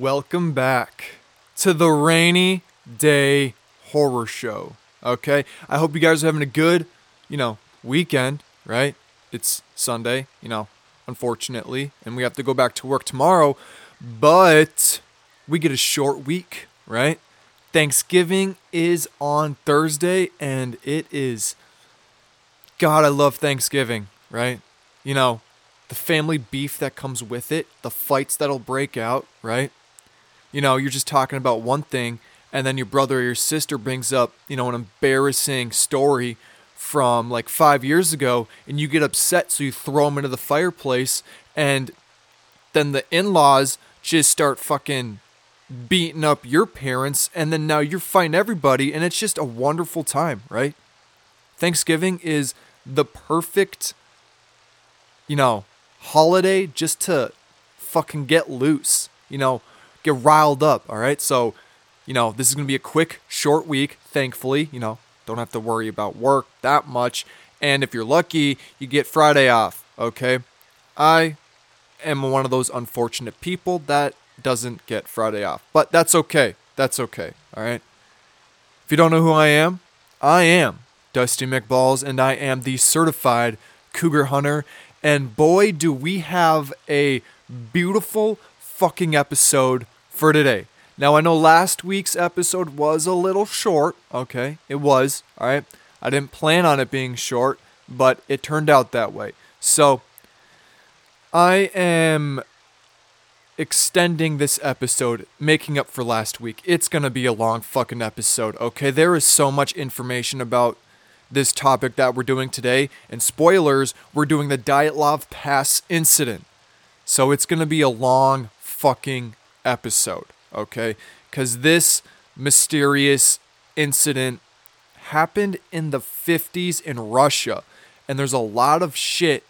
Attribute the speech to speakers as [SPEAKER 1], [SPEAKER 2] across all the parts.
[SPEAKER 1] welcome back to the rainy day horror show. Okay, I hope you guys are having a good, you know, weekend. Right? It's Sunday, you know, unfortunately, and we have to go back to work tomorrow. But we get a short week, right? Thanksgiving is on Thursday, and it is. God, I love Thanksgiving, right? You know, the family beef that comes with it, the fights that'll break out, right? You know, you're just talking about one thing, and then your brother or your sister brings up, you know, an embarrassing story from like five years ago, and you get upset, so you throw them into the fireplace, and then the in laws just start fucking beating up your parents, and then now you're fighting everybody, and it's just a wonderful time, right? Thanksgiving is the perfect, you know, holiday just to fucking get loose, you know, get riled up, all right? So, you know, this is going to be a quick, short week, thankfully, you know, don't have to worry about work that much. And if you're lucky, you get Friday off, okay? I am one of those unfortunate people that doesn't get Friday off. But that's okay. That's okay, all right? If you don't know who I am, I am Dusty McBalls, and I am the certified cougar hunter. And boy, do we have a beautiful fucking episode for today. Now, I know last week's episode was a little short, okay? It was, all right? I didn't plan on it being short, but it turned out that way. So, I am extending this episode, making up for last week. It's gonna be a long fucking episode, okay? There is so much information about this topic that we're doing today. And spoilers, we're doing the Dyatlov Pass incident. So it's going to be a long fucking episode, okay? Because this mysterious incident happened in the 50s in Russia. And there's a lot of shit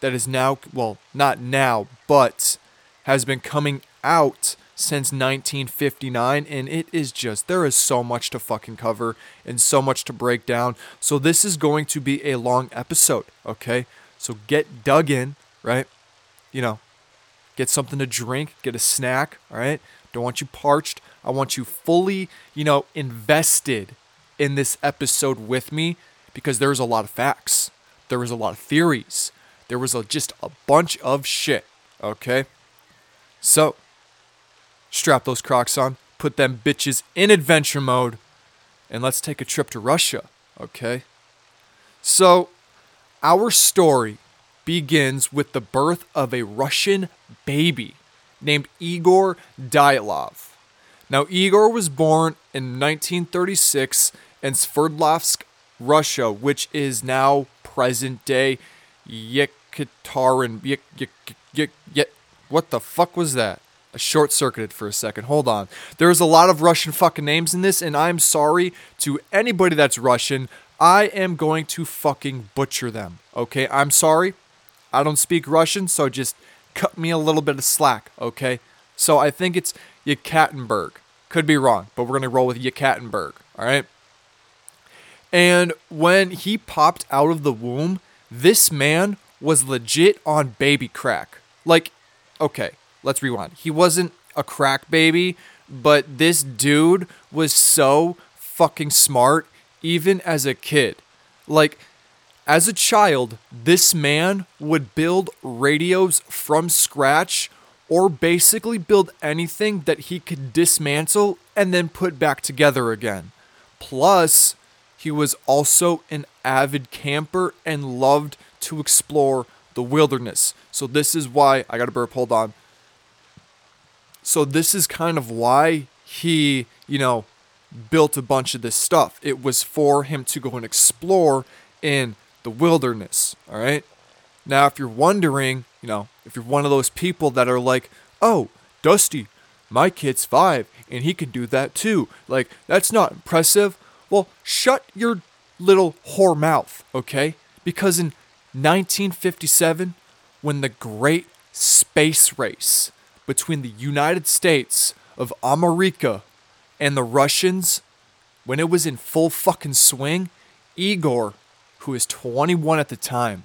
[SPEAKER 1] that is now, well, not now, but has been coming out since 1959 and it is just there is so much to fucking cover and so much to break down. So this is going to be a long episode, okay? So get dug in, right? You know, get something to drink, get a snack, all right? Don't want you parched. I want you fully, you know, invested in this episode with me because there's a lot of facts. There was a lot of theories. There was a, just a bunch of shit, okay? So, strap those Crocs on, put them bitches in adventure mode, and let's take a trip to Russia, okay? So, our story begins with the birth of a Russian baby named Igor Dyatlov. Now, Igor was born in 1936 in Sverdlovsk, Russia, which is now present day Yekaterinburg. Yek, Yek, Yek, Yek, what the fuck was that? I short circuited for a second. Hold on. There's a lot of Russian fucking names in this, and I'm sorry to anybody that's Russian. I am going to fucking butcher them. Okay? I'm sorry. I don't speak Russian, so just cut me a little bit of slack, okay? So I think it's Yekaterinburg. Could be wrong, but we're going to roll with Yekaterinburg, all right? And when he popped out of the womb, this man was legit on baby crack. Like, okay, let's rewind. He wasn't a crack baby, but this dude was so fucking smart, even as a kid. Like, as a child, this man would build radios from scratch or basically build anything that he could dismantle and then put back together again. Plus, he was also an avid camper and loved to explore the wilderness. So, this is why I got a burp, hold on. So this is kind of why he, you know, built a bunch of this stuff. It was for him to go and explore in the wilderness, all right? Now, if you're wondering, you know, if you're one of those people that are like, "Oh, Dusty, my kid's 5 and he can do that too." Like, that's not impressive. Well, shut your little whore mouth, okay? Because in 1957, when the great space race between the United States of America and the Russians, when it was in full fucking swing, Igor, who is 21 at the time,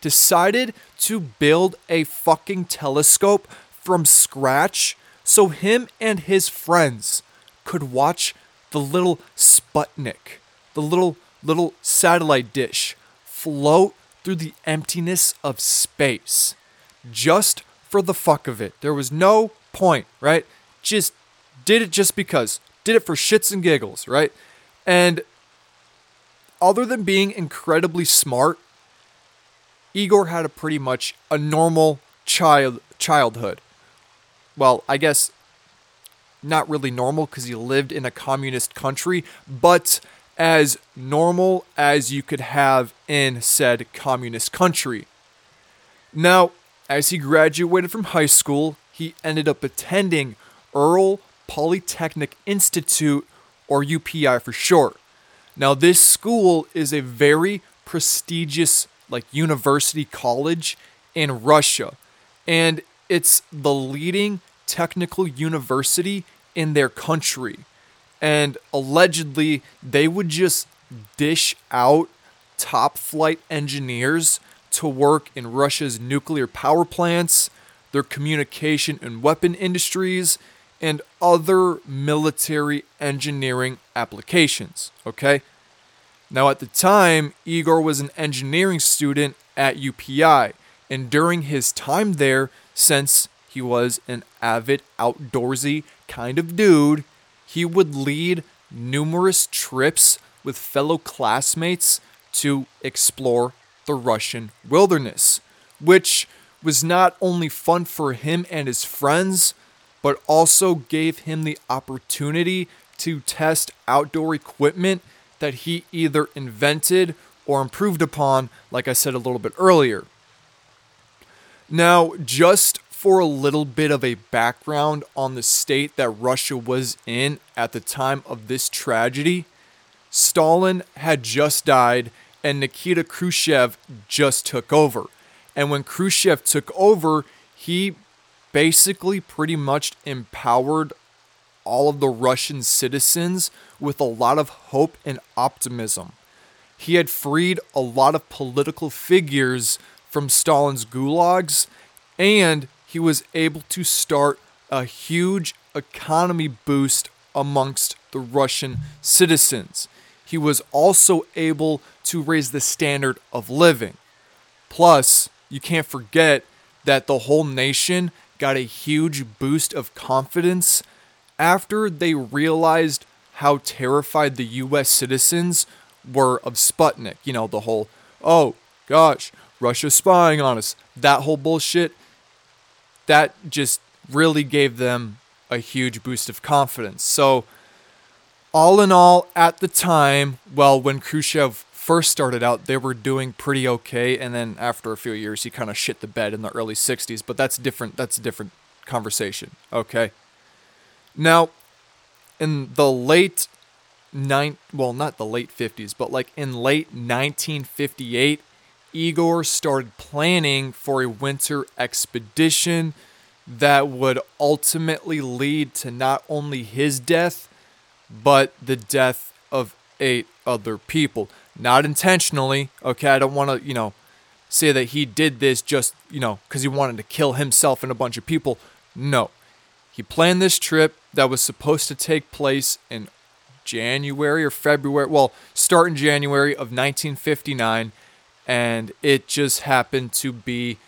[SPEAKER 1] decided to build a fucking telescope from scratch so him and his friends could watch the little Sputnik, the little little satellite dish float through the emptiness of space just for the fuck of it. There was no point, right? Just did it just because. Did it for shits and giggles, right? And other than being incredibly smart, Igor had a pretty much a normal child childhood. Well, I guess not really normal because he lived in a communist country, but as normal as you could have in said communist country. Now, as he graduated from high school, he ended up attending Ural Polytechnic Institute, or UPI for short. Now, this school is a very prestigious, like, university college in Russia, and it's the leading technical university in their country. And allegedly, they would just dish out top flight engineers to work in Russia's nuclear power plants, their communication and weapon industries, and other military engineering applications. Okay? Now, at the time, Igor was an engineering student at UPI, and during his time there, since he was an avid outdoorsy kind of dude, he would lead numerous trips with fellow classmates to explore the Russian wilderness, which was not only fun for him and his friends, but also gave him the opportunity to test outdoor equipment that he either invented or improved upon, like I said a little bit earlier. Now, just for a little bit of a background on the state that Russia was in at the time of this tragedy, Stalin had just died and Nikita Khrushchev just took over. And when Khrushchev took over, he basically pretty much empowered all of the Russian citizens with a lot of hope and optimism. He had freed a lot of political figures from Stalin's gulags, and he was able to start a huge economy boost amongst the Russian citizens. He was also able to raise the standard of living. Plus, you can't forget that the whole nation got a huge boost of confidence after they realized how terrified the US citizens were of Sputnik. You know, the whole, oh gosh, Russia's spying on us. That whole bullshit. That just really gave them a huge boost of confidence. So, all in all, at the time, well, when Khrushchev first started out, they were doing pretty okay, and then after a few years, he kind of shit the bed in the early '60s. But that's different. That's a different conversation. Okay. Now, in the late nine, well, not the late '50s, but like in late 1958, Igor started planning for a winter expedition that would ultimately lead to not only his death, but the death of eight other people not intentionally. Okay, I don't want to, you know, say that he did this just, you know, because he wanted to kill himself and a bunch of people. No. He planned this trip that was supposed to take place in January or February, well, start in January of 1959, and it just happened to be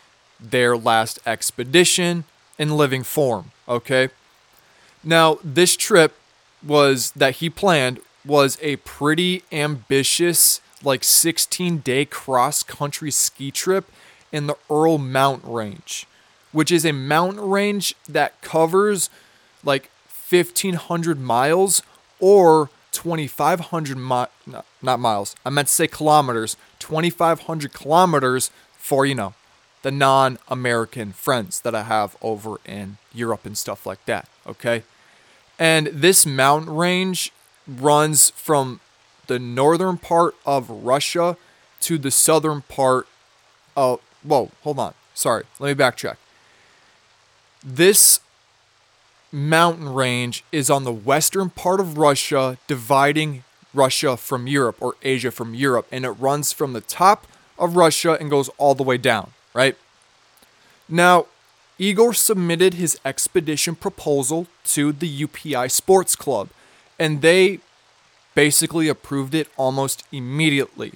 [SPEAKER 1] their last expedition in living form, okay? Now, this trip was that he planned was a pretty ambitious, like 16 day cross country ski trip in the Ural Mountain Range, which is a mountain range that covers like 1,500 miles or 2,500 mi- no, not miles. I meant to say kilometers. 2,500 kilometers for you know the non-American friends that I have over in Europe and stuff like that. Okay, and this mountain range runs from the northern part of Russia to the southern part of. Whoa, hold on. Sorry, let me backtrack. This mountain range is on the western part of Russia, dividing Russia from Europe or Asia from Europe, and it runs from the top of Russia and goes all the way down, right? Now, Igor submitted his expedition proposal to the UPI Sports Club, and they basically approved it almost immediately.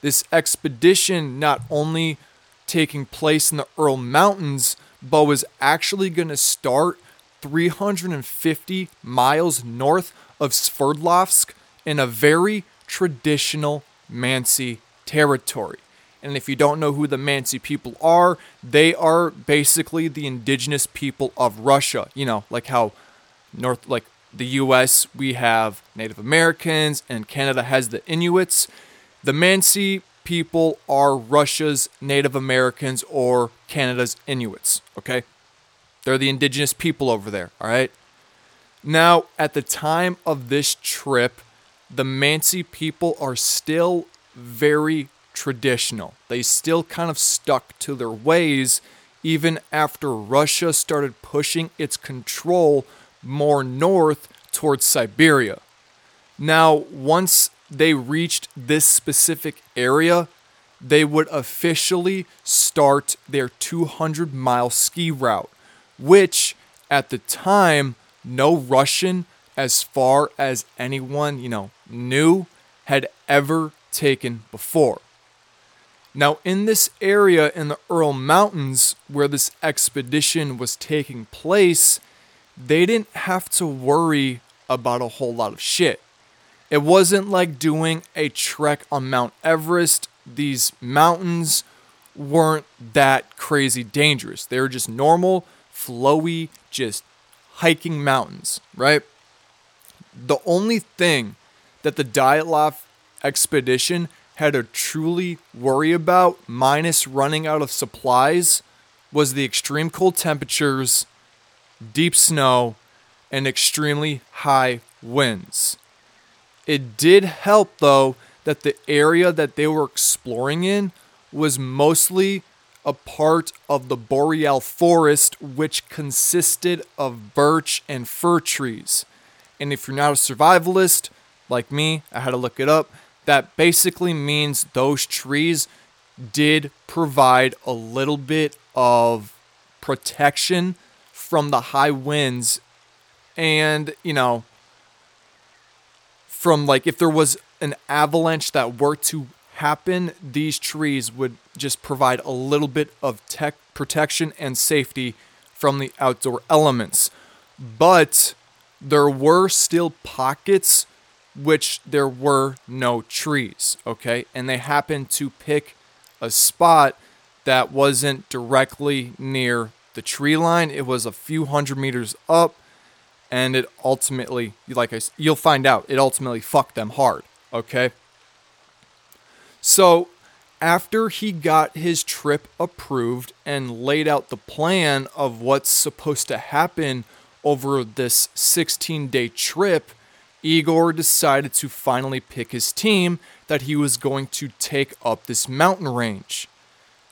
[SPEAKER 1] This expedition not only taking place in the Ural Mountains, but was actually going to start 350 miles north of Sverdlovsk in a very traditional Mansi territory. And if you don't know who the Mansi people are, they are basically the indigenous people of Russia. You know, like how North, like the US, we have Native Americans and Canada has the Inuits. The Mansi people are Russia's Native Americans or Canada's Inuits, okay? They're the indigenous people over there, all right? Now, at the time of this trip, the Mansi people are still very traditional. They still kind of stuck to their ways even after Russia started pushing its control more north towards Siberia. Now, once they reached this specific area, they would officially start their 200 mile ski route, which at the time, no Russian, as far as anyone, you know, knew, had ever taken before. Now, in this area in the Ural Mountains where this expedition was taking place, they didn't have to worry about a whole lot of shit. It wasn't like doing a trek on Mount Everest. These mountains weren't that crazy dangerous. They were just normal, flowy, just hiking mountains, right? The only thing that the Dyatlov expedition had to truly worry about, minus running out of supplies, was the extreme cold temperatures, deep snow, and extremely high winds. It did help, though, that the area that they were exploring in was mostly a part of the boreal forest, which consisted of birch and fir trees. And if you're not a survivalist like me, I had to look it up. That basically means those trees did provide a little bit of protection from the high winds and, you know, from like if there was an avalanche that were to happen, these trees would just provide a little bit of tech protection and safety from the outdoor elements. But there were still pockets which there were no trees, okay? And they happened to pick a spot that wasn't directly near the tree line. It was a few hundred meters up and it ultimately like I you'll find out it ultimately fucked them hard, okay? So, after he got his trip approved and laid out the plan of what's supposed to happen over this 16 day trip, Igor decided to finally pick his team that he was going to take up this mountain range.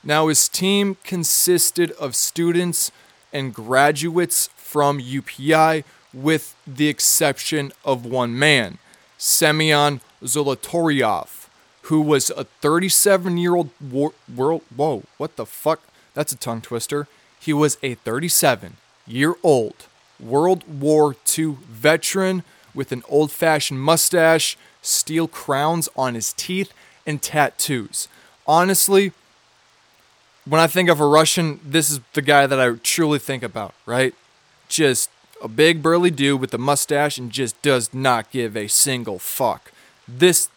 [SPEAKER 1] Now, his team consisted of students and graduates from UPI, with the exception of one man, Semyon Zolotoryov, who was a 37 year old war- world. Whoa, what the fuck? That's a tongue twister. He was a 37 year old World War II veteran with an old fashioned mustache, steel crowns on his teeth, and tattoos. Honestly, when I think of a Russian, this is the guy that I truly think about, right? Just a big burly dude with a mustache and just does not give a single fuck. This,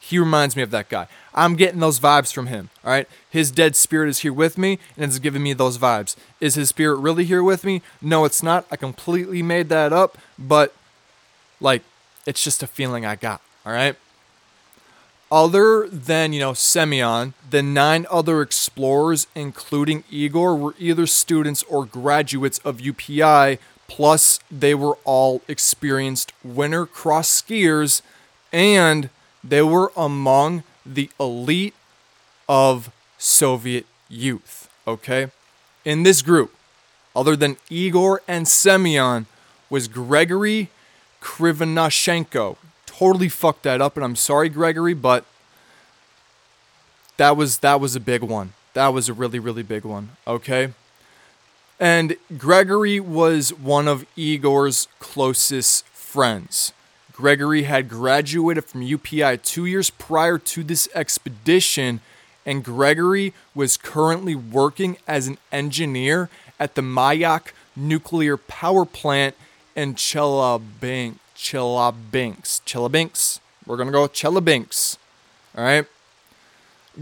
[SPEAKER 1] he reminds me of that guy. I'm getting those vibes from him, all right? His dead spirit is here with me and it's giving me those vibes. Is his spirit really here with me? No, it's not. I completely made that up, but like, it's just a feeling I got, all right? Other than, you know, Semyon, the nine other explorers, including Igor, were either students or graduates of UPI, plus, they were all experienced winter cross skiers, and they were among the elite of Soviet youth, okay? In this group, other than Igor and Semyon, was Gregory Krivonoshenko. Totally fucked that up, and I'm sorry, Gregory, but that was that was a big one. That was a really really big one. Okay. And Gregory was one of Igor's closest friends. Gregory had graduated from UPI two years prior to this expedition, and Gregory was currently working as an engineer at the Mayak nuclear power plant in Chelyabinsk. Chelyabinsk. Chelyabinsk. We're going to go with Chelyabinsk. All right.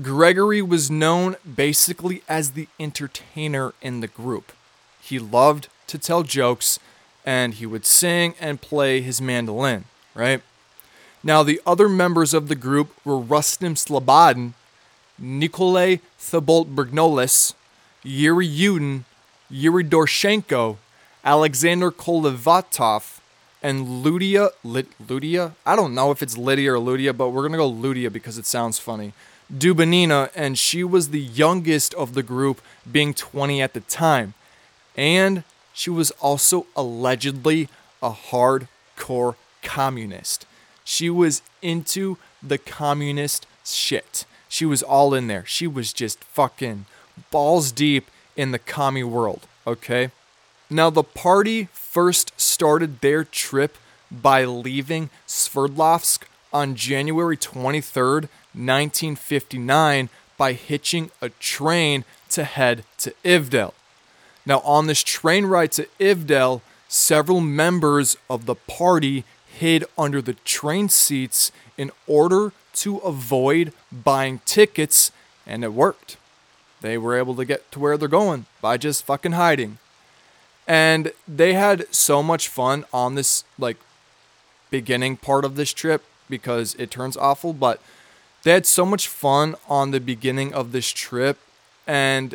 [SPEAKER 1] Gregory was known basically as the entertainer in the group. He loved to tell jokes and he would sing and play his mandolin, right? Now, the other members of the group were Rustem Slobodin, Nikolay Thibault Brignoles, Yuri Yudin, Yuri Doroshenko, Alexander Kolevatov, and Ludia. Ludia? I don't know if it's Lydia or Ludia, but we're to go Ludia because it sounds funny. Dubinina, and she was the youngest of the group, being 20 at the time. And she was also allegedly a hardcore communist. She was into the communist shit. She was all in there. She was just fucking balls deep in the commie world, okay? Now, the party first started their trip by leaving Sverdlovsk on January 23rd, 1959, by hitching a train to head to Ivdel. Now, on this train ride to Ivdel, several members of the party hid under the train seats in order to avoid buying tickets, and it worked. They were able to get to where they're going by just fucking hiding. And they had so much fun on this like beginning part of this trip because it turns awful, but they had so much fun on the beginning of this trip. And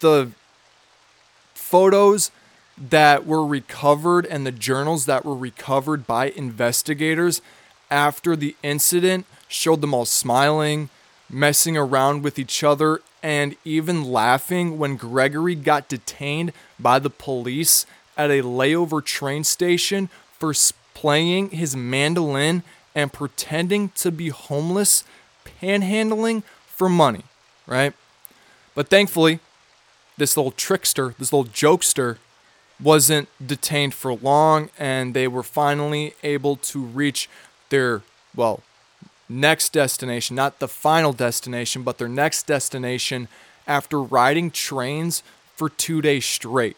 [SPEAKER 1] the photos that were recovered and the journals that were recovered by investigators after the incident showed them all smiling, messing around with each other, and even laughing when Gregory got detained by the police at a layover train station for playing his mandolin and pretending to be homeless, panhandling for money, right? But thankfully, this little trickster, this little jokester, wasn't detained for long, and they were finally able to reach their, well, next destination, not the final destination, but their next destination after riding trains for two days straight.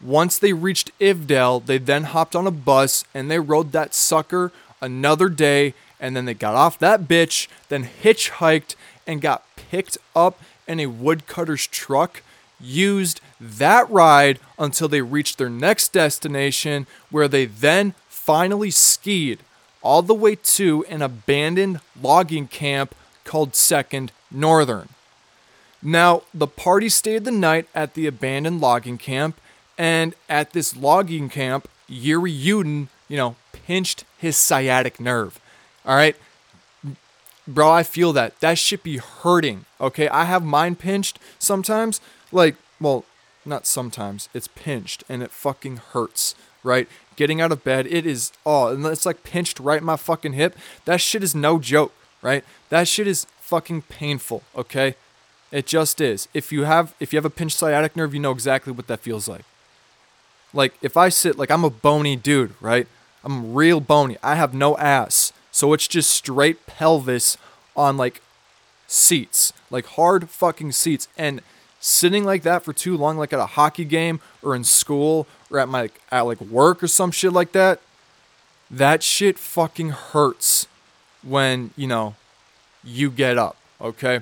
[SPEAKER 1] Once they reached Ivdel, they then hopped on a bus and they rode that sucker another day. And then they got off that bitch, then hitchhiked and got picked up in a woodcutter's truck. Used that ride until they reached their next destination, where they then finally skied all the way to an abandoned logging camp called Second Northern. Now, the party stayed the night at the abandoned logging camp, and at this logging camp, Yuri Yudin, you know, pinched his sciatic nerve. All right. Bro, I feel that. That should be hurting. Okay. I have mine pinched sometimes. Like, well, not sometimes. It's pinched and it fucking hurts. Right? Getting out of bed, it is, oh, and it's like pinched right in my fucking hip. That shit is no joke. Right? That shit is fucking painful. Okay. It just is. If you have if you have a pinched sciatic nerve, you know exactly what that feels like. Like if I sit like I'm a bony dude, right? I'm real bony. I have no ass. So it's just straight pelvis on like seats, like hard fucking seats. And sitting like that for too long, like at a hockey game or in school or at my at like work or some shit like that, that shit fucking hurts when, you know, you get up, okay?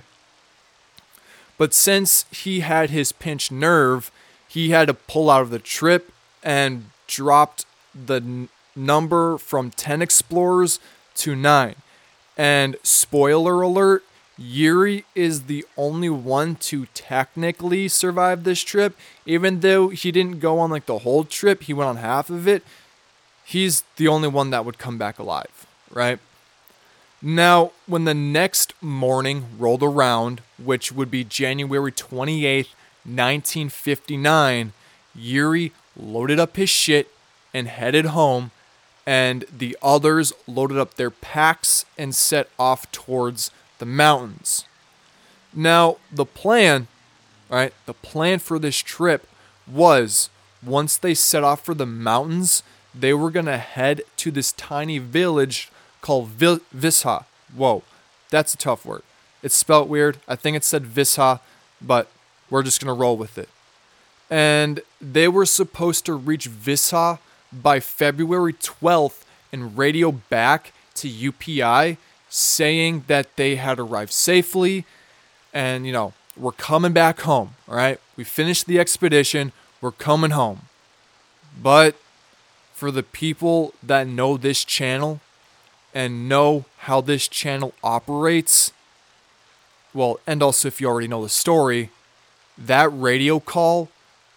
[SPEAKER 1] But since he had his pinched nerve, he had to pull out of the trip and dropped the n- number from 10 explorers to 9. And spoiler alert, Yuri is the only one to technically survive this trip. Even though he didn't go on like the whole trip, he went on half of it. He's the only one that would come back alive, right? Now, when the next morning rolled around, which would be January 28th, 1959, Yuri loaded up his shit and headed home, and the others loaded up their packs and set off towards the mountains. Now, the plan, right, the plan for this trip was once they set off for the mountains, they were going to head to this tiny village called Vil- Visha. Whoa, that's a tough word. It's spelt weird. I think it said Visha, but we're just going to roll with it. And they were supposed to reach Visha by February 12th and radio back to UPI saying that they had arrived safely and, you know, we're coming back home. All right. We finished the expedition. We're coming home. But for the people that know this channel and know how this channel operates, well, and also if you already know the story, that radio call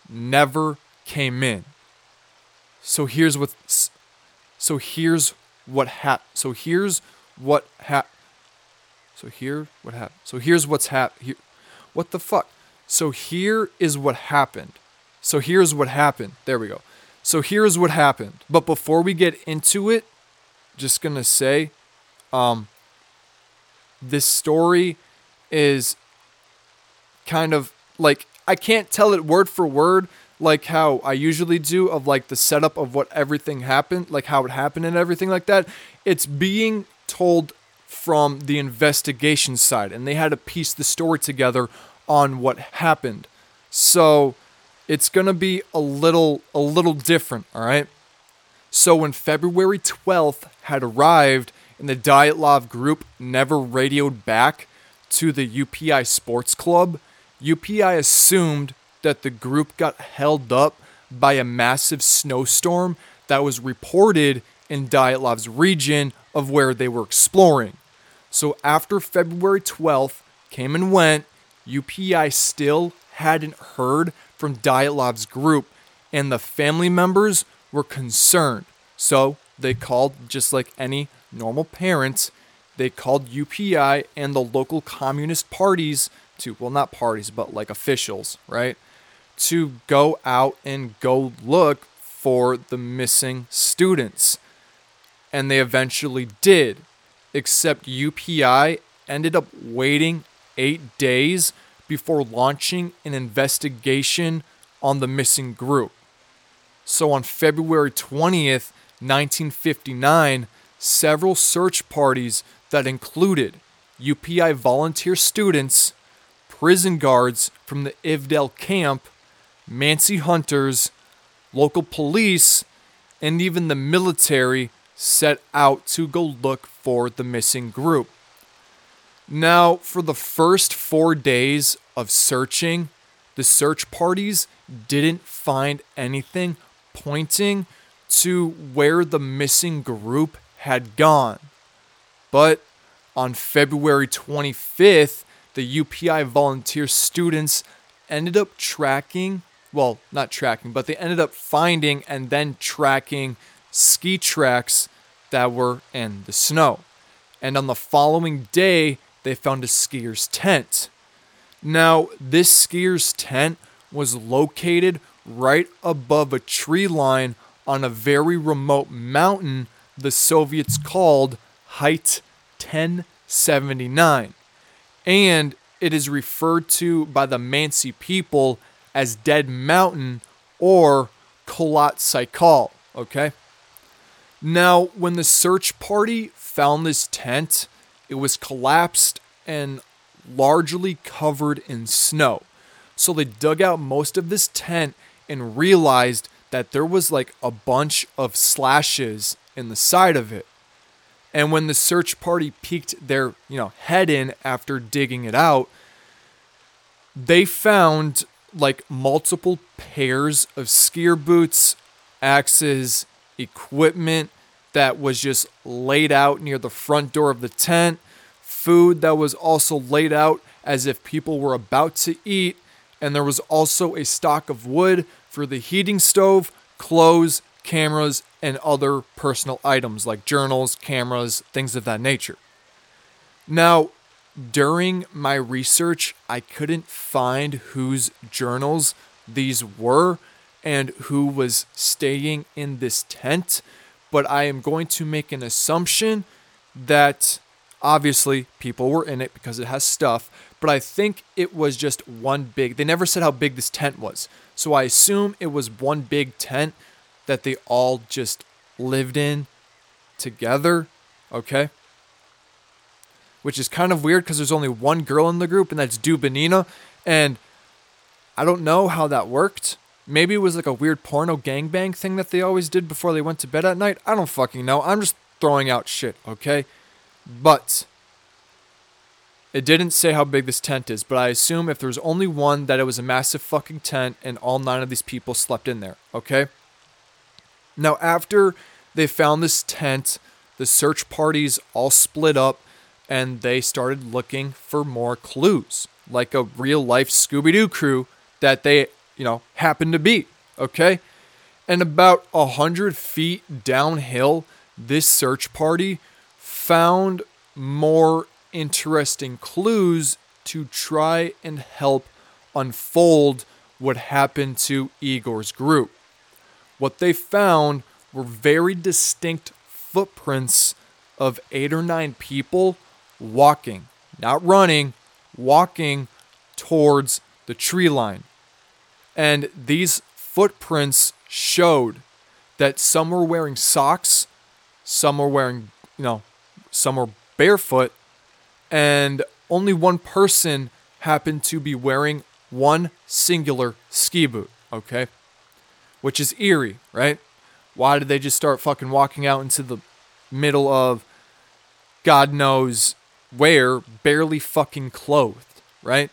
[SPEAKER 1] never came in. So here's what so here's what hap so here's what hap so here what happened. So here's what's hap here what the fuck? So here is what happened. So here's what happened. There we go. So here's what happened. But before we get into it, just gonna say, um, this story is kind of like I can't tell it word for word like how I usually do of like the setup of what everything happened, like how it happened and everything like that. It's being told from the investigation side, and they had to piece the story together on what happened. So it's gonna be a little a little different, all right? So when February 12th had arrived and the Dyatlov group never radioed back to the UPI Sports Club, UPI assumed that the group got held up by a massive snowstorm that was reported in Dyatlov's region of where they were exploring. So after February 12th came and went, UPI still hadn't heard from Dyatlov's group, and the family members were concerned. So they called, just like any normal parents, they called UPI and the local communist parties to, well, not parties, but like officials, right? To go out and go look for the missing students. And they eventually did, except UPI ended up waiting eight days before launching an investigation on the missing group. So on February 20th, 1959, several search parties that included UPI volunteer students, prison guards from the Ivdel camp, Mansi hunters, local police, and even the military set out to go look for the missing group. Now, for the first four days of searching, the search parties didn't find anything pointing to where the missing group had gone. But on February 25th, the UPI volunteer students ended up tracking, well, not tracking, but they ended up finding and then tracking ski tracks that were in the snow. And on the following day, they found a skier's tent. Now, this skier's tent was located right above a tree line on a very remote mountain the Soviets called Height 1079. And it is referred to by the Mansi people as Dead Mountain or Kholat Syakhl, okay? Now, when the search party found this tent, it was collapsed and largely covered in snow. So they dug out most of this tent and realized that there was like a bunch of slashes in the side of it. And when the search party peeked their, you know, head in after digging it out, they found like multiple pairs of skier boots, axes, equipment, that was just laid out near the front door of the tent, food that was also laid out as if people were about to eat, and there was also a stock of wood for the heating stove, clothes, cameras, and other personal items like journals, cameras, things of that nature. Now, during my research, I couldn't find whose journals these were and who was staying in this tent but I am going to make an assumption that obviously people were in it because it has stuff, but I think it was just one big. They never said how big this tent was. So I assume it was one big tent that they all just lived in together, okay? Which is kind of weird because there's only one girl in the group, and that's Dubinina. And I don't know how that worked. Maybe it was like a weird porno gangbang thing that they always did before they went to bed at night. I don't fucking know. I'm just throwing out shit, okay? But it didn't say how big this tent is, but I assume if there was only one, that it was a massive fucking tent and all nine of these people slept in there, okay? Now, after they found this tent, the search parties all split up and they started looking for more clues, like a real life Scooby Doo crew that they, you know, happened to be, okay? And about a hundred feet downhill, this search party found more interesting clues to try and help unfold what happened to Igor's group. What they found were very distinct footprints of eight or nine people walking, not running, walking towards the tree line. And these footprints showed that some were wearing socks, some were wearing, you know, some were barefoot, and only one person happened to be wearing one singular ski boot, okay? Which is eerie, right? Why did they just start fucking walking out into the middle of God knows where, barely fucking clothed, right?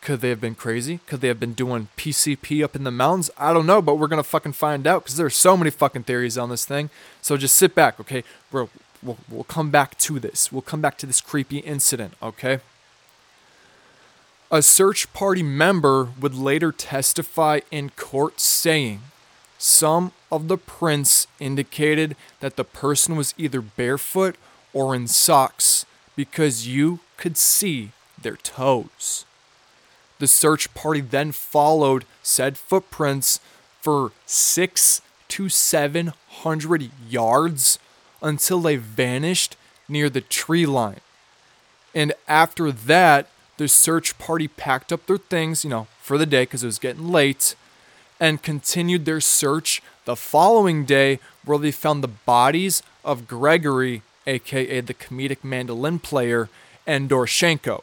[SPEAKER 1] Could they have been crazy? Could they have been doing PCP up in the mountains? I don't know, but we're gonna fucking find out because there's so many fucking theories on this thing. So just sit back, okay? We'll, we'll come back to this. We'll come back to this creepy incident, okay? A search party member would later testify in court saying some of the prints indicated that the person was either barefoot or in socks because you could see their toes. The search party then followed said footprints for six to seven hundred yards until they vanished near the tree line. And after that, the search party packed up their things, you know, for the day because it was getting late, and continued their search the following day where they found the bodies of Gregory, aka the comedic mandolin player, and Doroshenko.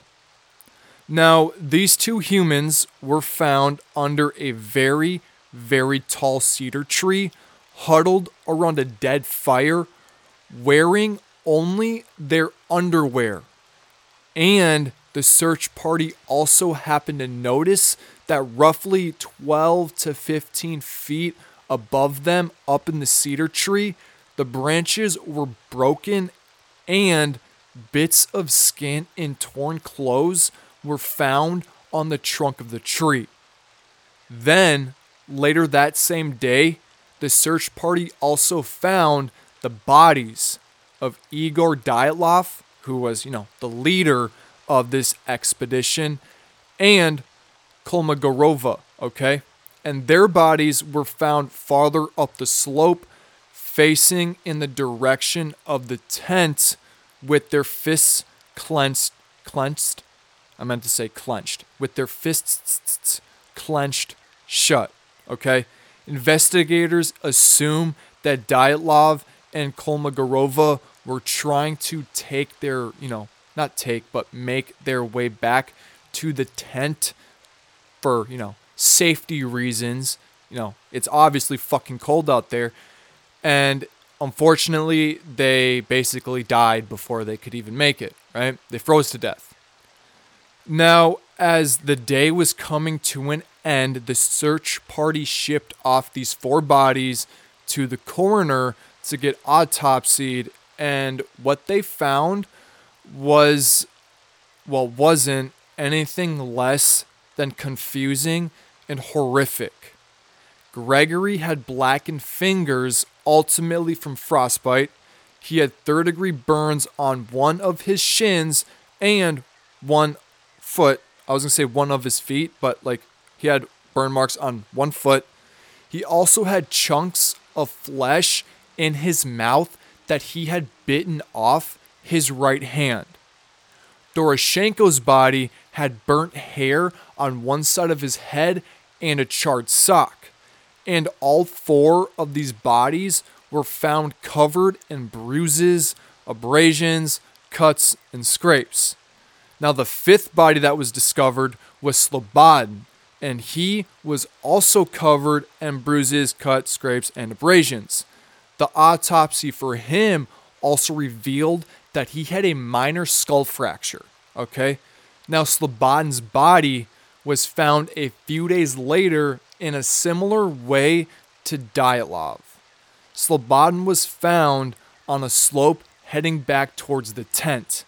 [SPEAKER 1] Now, these two humans were found under a very, very tall cedar tree, huddled around a dead fire wearing only their underwear. And the search party also happened to notice that roughly 12 to 15 feet above them, up in the cedar tree, the branches were broken and bits of skin and torn clothes were found on the trunk of the tree. Then, later that same day, the search party also found the bodies of Igor Dyatlov, who was, you know, the leader of this expedition, and Kolmogorova, okay? And their bodies were found farther up the slope, facing in the direction of the tent with their fists clenched, clenched. I meant to say clenched, with their fists clenched shut, okay? Investigators assume that Dyatlov and Kolmogorova were trying to take their, you know, not take, but make their way back to the tent for, you know, safety reasons. You know, it's obviously fucking cold out there. And unfortunately, they basically died before they could even make it, right? They froze to death. Now, as the day was coming to an end, the search party shipped off these four bodies to the coroner to get autopsied, and what they found was, well, wasn't anything less than confusing and horrific. Gregory had blackened fingers, ultimately from frostbite. He had third degree burns on one of his shins and one foot. I was to say one of his feet, but like he had burn marks on one foot. He also had chunks of flesh in his mouth that he had bitten off his right hand. Doroshenko's body had burnt hair on one side of his head and a charred sock. And all four of these bodies were found covered in bruises, abrasions, cuts, and scrapes. Now, the fifth body that was discovered was Slobodin, and he was also covered in bruises, cuts, scrapes, and abrasions. The autopsy for him also revealed that he had a minor skull fracture. Okay? Now, Slobodin's body was found a few days later in a similar way to Dyatlov. Slobodin was found on a slope heading back towards the tent.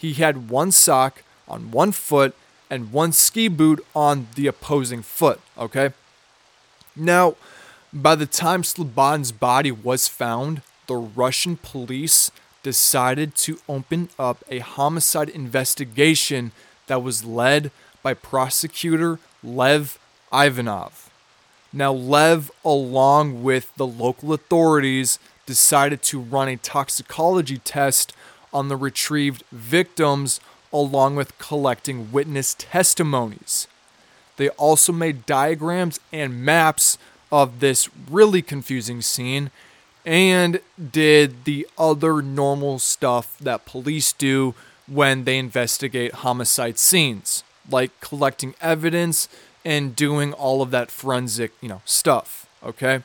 [SPEAKER 1] He had one sock on one foot and one ski boot on the opposing foot, okay? Now, by the time Slobodin's body was found, the Russian police decided to open up a homicide investigation that was led by prosecutor Lev Ivanov. Now, Lev, along with the local authorities, decided to run a toxicology test on the retrieved victims, along with collecting witness testimonies. They also made diagrams and maps of this really confusing scene and did the other normal stuff that police do when they investigate homicide scenes, like collecting evidence and doing all of that forensic, you know, stuff, okay?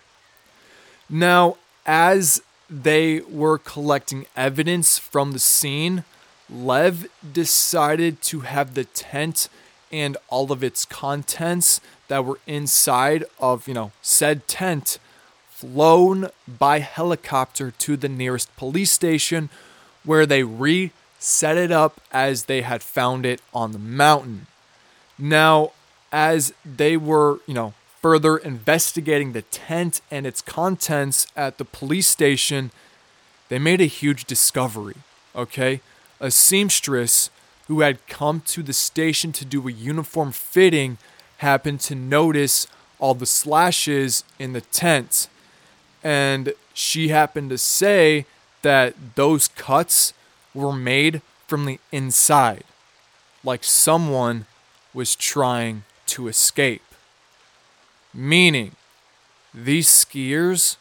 [SPEAKER 1] Now, as they were collecting evidence from the scene, Lev decided to have the tent and all of its contents that were inside of, you know, said tent flown by helicopter to the nearest police station where they reset it up as they had found it on the mountain. Now, as they were, you know, further investigating the tent and its contents at the police station, they made a huge discovery, okay? A seamstress who had come to the station to do a uniform fitting happened to notice all the slashes in the tent. And she happened to say that those cuts were made from the inside, like someone was trying to escape. Meaning, these skiers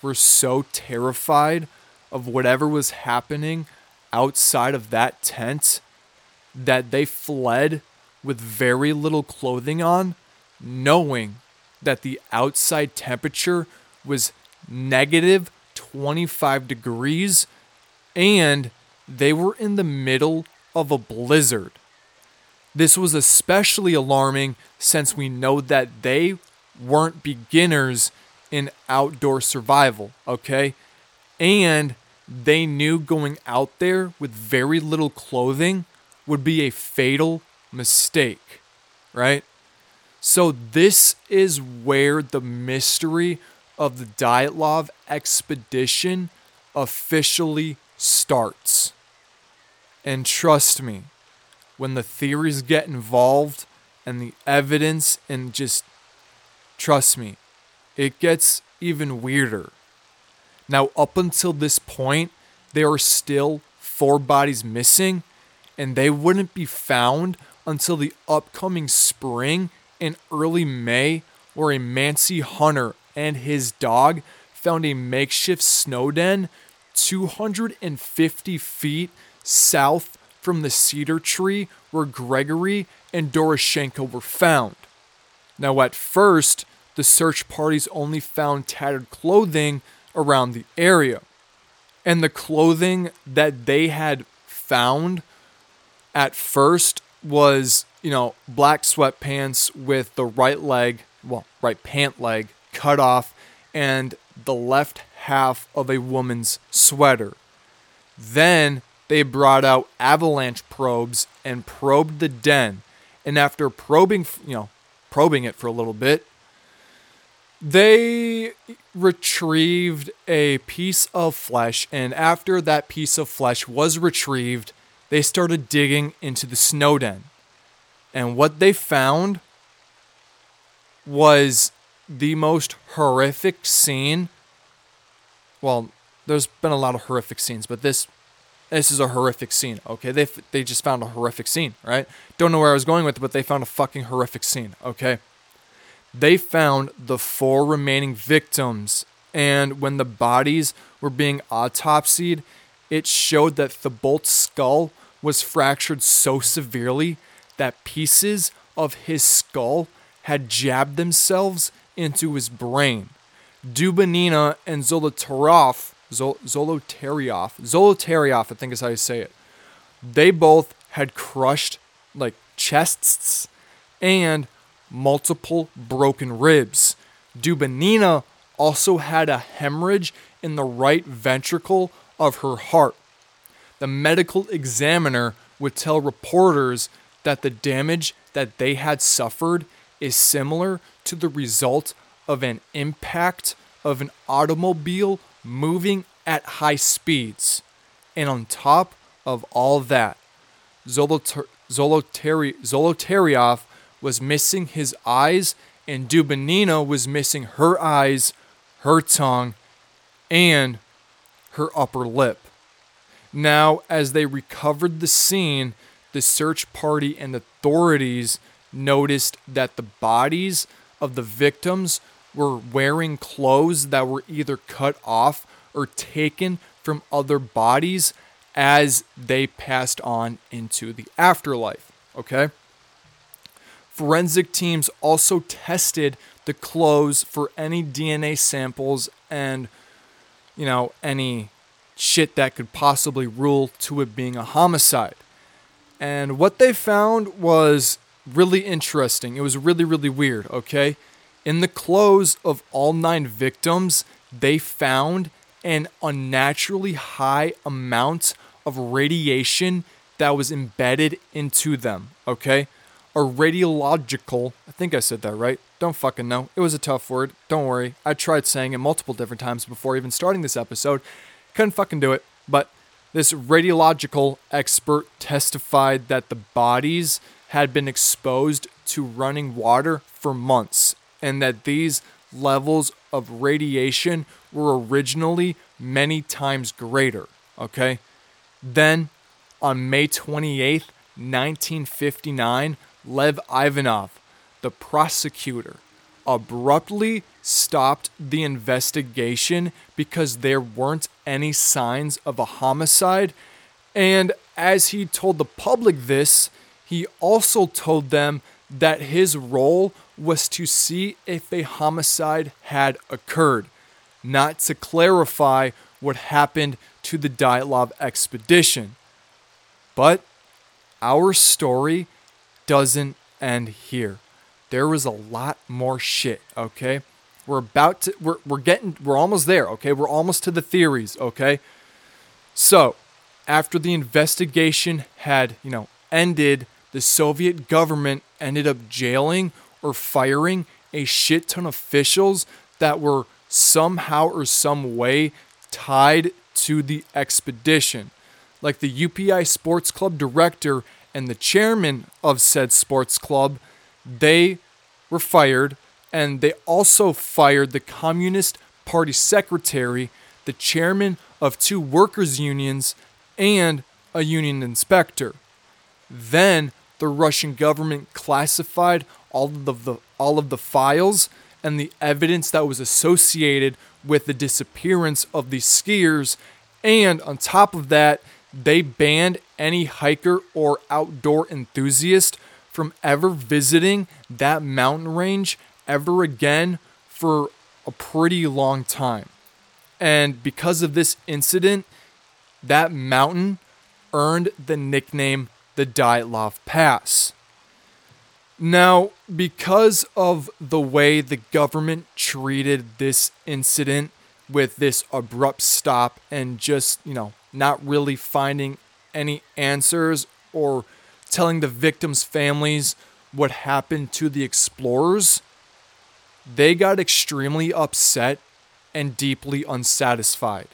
[SPEAKER 1] were so terrified of whatever was happening outside of that tent that they fled with very little clothing on, knowing that the outside temperature was negative 25 degrees and they were in the middle of a blizzard. This was especially alarming since we know that they weren't beginners in outdoor survival, okay? And they knew going out there with very little clothing would be a fatal mistake, right? So, this is where the mystery of the Dyatlov expedition officially starts. And trust me, when the theories get involved and the evidence, and just trust me, it gets even weirder. Now, up until this point, there are still four bodies missing, and they wouldn't be found until the upcoming spring and early May, where a Mansi hunter and his dog found a makeshift snow den 250 feet south from the cedar tree where Gregory and Doroshenko were found. Now, at first, the search parties only found tattered clothing around the area. And the clothing that they had found at first was, you know, black sweatpants with the right leg, well, right pant leg cut off and the left half of a woman's sweater. Then they brought out avalanche probes and probed the den. And after probing, you know, probing it for a little bit, they retrieved a piece of flesh, and after that piece of flesh was retrieved, they started digging into the snow den. And what they found was the most horrific scene. Well, there's been a lot of horrific scenes, but this this is a horrific scene. Okay, they they just found a horrific scene, right? Don't know where I was going with it, but they found a fucking horrific scene. Okay, they found the four remaining victims, and when the bodies were being autopsied, it showed that Thibeaux's skull was fractured so severely that pieces of his skull had jabbed themselves into his brain. Dubinina and Zolotaryov, Zol- Zolotaryov, Zolotaryov, I think is how you say it. They both had crushed like chests and multiple broken ribs. Dubinina also had a hemorrhage in the right ventricle of her heart. The medical examiner would tell reporters that the damage that they had suffered is similar to the result of an impact of an automobile moving at high speeds. And on top of all that, Zolotaryov was missing his eyes, and Dubinina was missing her eyes, her tongue, and her upper lip. Now, as they recovered the scene, the search party and authorities noticed that the bodies of the victims were wearing clothes that were either cut off or taken from other bodies as they passed on into the afterlife. Okay? Forensic teams also tested the clothes for any DNA samples and, you know, any shit that could possibly rule to it being a homicide. And what they found was really interesting. It was really, really weird, okay? In the clothes of all nine victims, they found an unnaturally high amount of radiation that was embedded into them, okay? A radiological, I think I said that right. Don't fucking know. It was a tough word. Don't worry. I tried saying it multiple different times before even starting this episode. Couldn't fucking do it. But this radiological expert testified that the bodies had been exposed to running water for months and that these levels of radiation were originally many times greater. Okay? Then, on May 28th, 1959, Lev Ivanov, the prosecutor, abruptly stopped the investigation because there weren't any signs of a homicide. And as he told the public this, he also told them that his role was to see if a homicide had occurred, not to clarify what happened to the Dyatlov expedition. But our story doesn't end here. There was a lot more shit, okay? We're about to we're we're getting we're almost there, okay? We're almost to the theories, okay? So, after the investigation had, you know, ended, the Soviet government ended up jailing or firing a shit ton of officials that were somehow or some way tied to the expedition. Like the UPI Sports Club director and the chairman of said sports club, they were fired, and they also fired the Communist Party secretary, the chairman of two workers' unions, and a union inspector. Then the Russian government classified all of the all of the files and the evidence that was associated with the disappearance of these skiers and on top of that they banned any hiker or outdoor enthusiast from ever visiting that mountain range ever again for a pretty long time. And because of this incident, that mountain earned the nickname the Dyatlov Pass. Now, because of the way the government treated this incident with this abrupt stop and just, you know, not really finding any answers or telling the victims' families what happened to the explorers, they got extremely upset and deeply unsatisfied.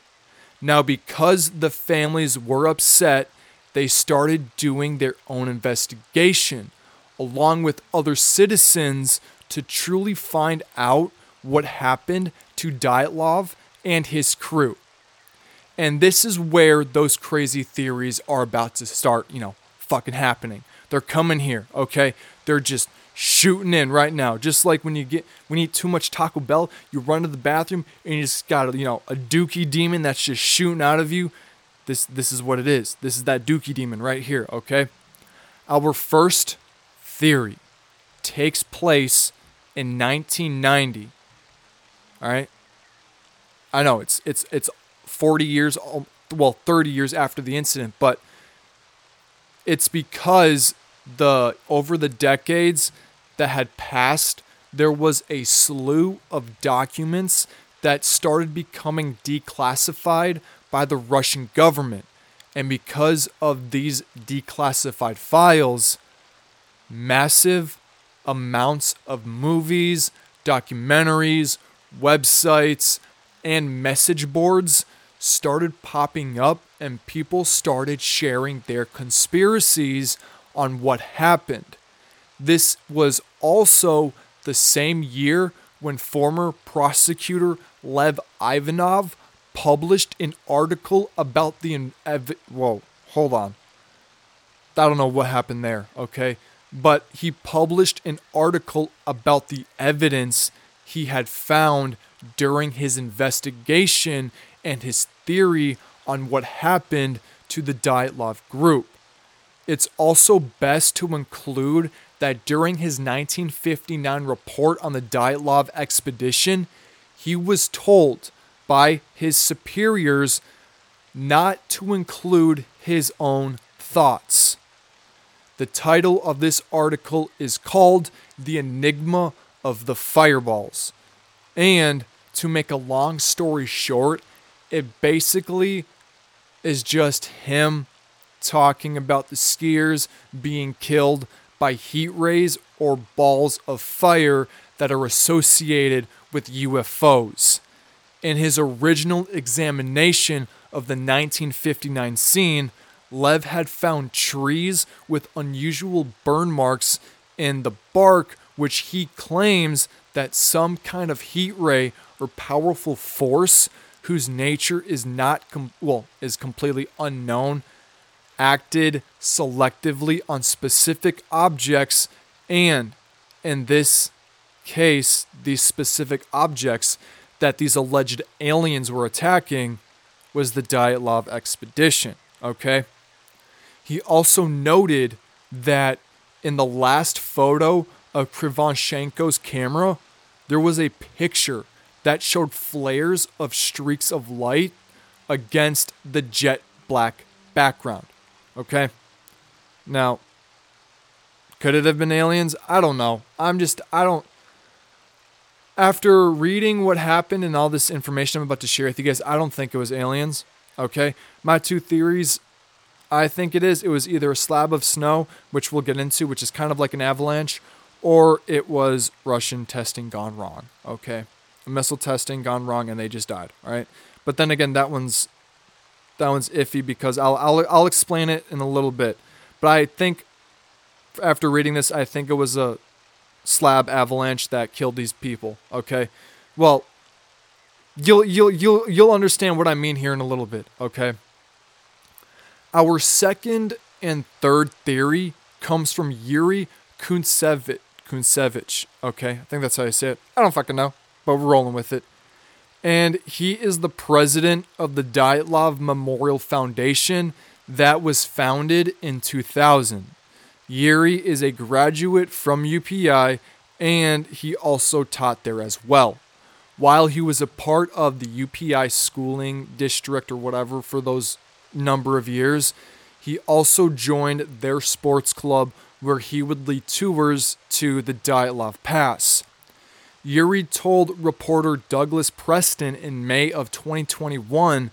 [SPEAKER 1] Now, because the families were upset, they started doing their own investigation along with other citizens to truly find out what happened to Dyatlov and his crew. And this is where those crazy theories are about to start, you know, fucking happening. They're coming here, okay? They're just shooting in right now. Just like when you get when you eat too much Taco Bell, you run to the bathroom and you just got you know a dookie demon that's just shooting out of you. This this is what it is. This is that dookie demon right here, okay? Our first theory takes place in 1990. All right? I know it's it's it's 40 years well 30 years after the incident, but it's because the over the decades that had passed, there was a slew of documents that started becoming declassified by the Russian government. And because of these declassified files, massive amounts of movies, documentaries, websites, and message boards started popping up, and people started sharing their conspiracies on what happened. This was also the same year when former prosecutor Lev Ivanov published an article about the ev- whoa, hold on. I don't know what happened there, okay? But he published an article about the evidence he had found during his investigation and his theory on what happened to the Dyatlov group. It's also best to include that during his 1959 report on the Dyatlov expedition, he was told by his superiors not to include his own thoughts. The title of this article is called The Enigma of the Fireballs. And to make a long story short, it basically is just him talking about the skiers being killed by heat rays or balls of fire that are associated with UFOs. In his original examination of the 1959 scene, Lev had found trees with unusual burn marks in the bark, which he claims that some kind of heat ray or powerful force whose nature is not com- well is completely unknown acted selectively on specific objects, and in this case, these specific objects that these alleged aliens were attacking was the Dyatlov expedition. Okay? He also noted that in the last photo of Krivoshenko's camera, there was a picture that showed flares of streaks of light against the jet black background. Okay? Now, could it have been aliens? I don't know. I'm just, I don't. After reading what happened and all this information I'm about to share with you guys, I don't think it was aliens. Okay? My two theories I think it is. It was either a slab of snow, which we'll get into, which is kind of like an avalanche, or it was Russian testing gone wrong. Okay? Missile testing gone wrong and they just died. All right? But then again, that one's that one's iffy because I'll I'll I'll explain it in a little bit. But I think after reading this, I think it was a slab avalanche that killed these people. Okay, well, you'll you'll you'll you'll understand what I mean here in a little bit. Okay. Our second and third theory comes from Yuri Kuntsevich. Kuntsevich. Okay, I think that's how you say it. I don't fucking know, but we're rolling with it and he is the president of the Dyatlov Memorial Foundation that was founded in 2000. Yuri is a graduate from UPI and he also taught there as well. While he was a part of the UPI schooling district or whatever for those number of years, he also joined their sports club where he would lead tours to the Dyatlov Pass. Yuri told reporter Douglas Preston in May of 2021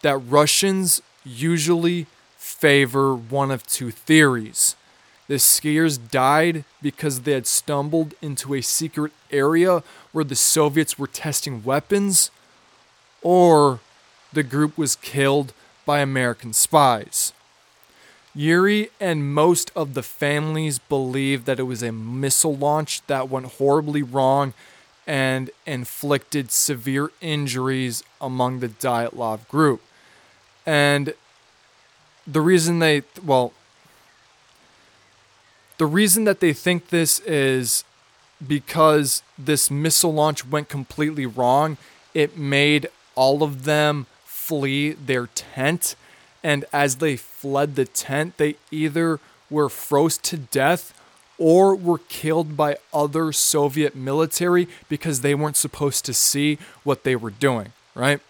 [SPEAKER 1] that Russians usually favor one of two theories. The skiers died because they had stumbled into a secret area where the Soviets were testing weapons, or the group was killed by American spies. Yuri and most of the families believe that it was a missile launch that went horribly wrong and inflicted severe injuries among the Dyatlov group. And the reason they, well, the reason that they think this is because this missile launch went completely wrong. It made all of them flee their tent. And as they fled the tent, they either were froze to death or were killed by other Soviet military because they weren't supposed to see what they were doing, right?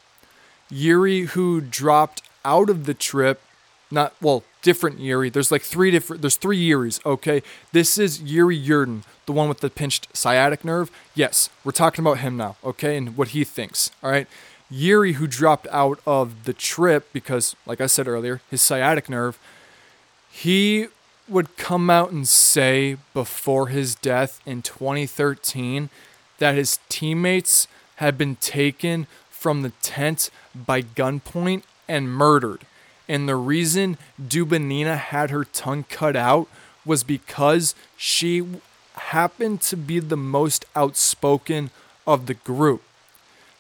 [SPEAKER 1] Yuri, who dropped out of the trip, not, well, different Yuri. There's like three different, there's three Yuris, okay? This is Yuri Yudin, the one with the pinched sciatic nerve. Yes, we're talking about him now, okay? And what he thinks, all right? Yuri, who dropped out of the trip because, like I said earlier, his sciatic nerve, he would come out and say before his death in 2013 that his teammates had been taken from the tent by gunpoint and murdered. And the reason Dubinina had her tongue cut out was because she happened to be the most outspoken of the group.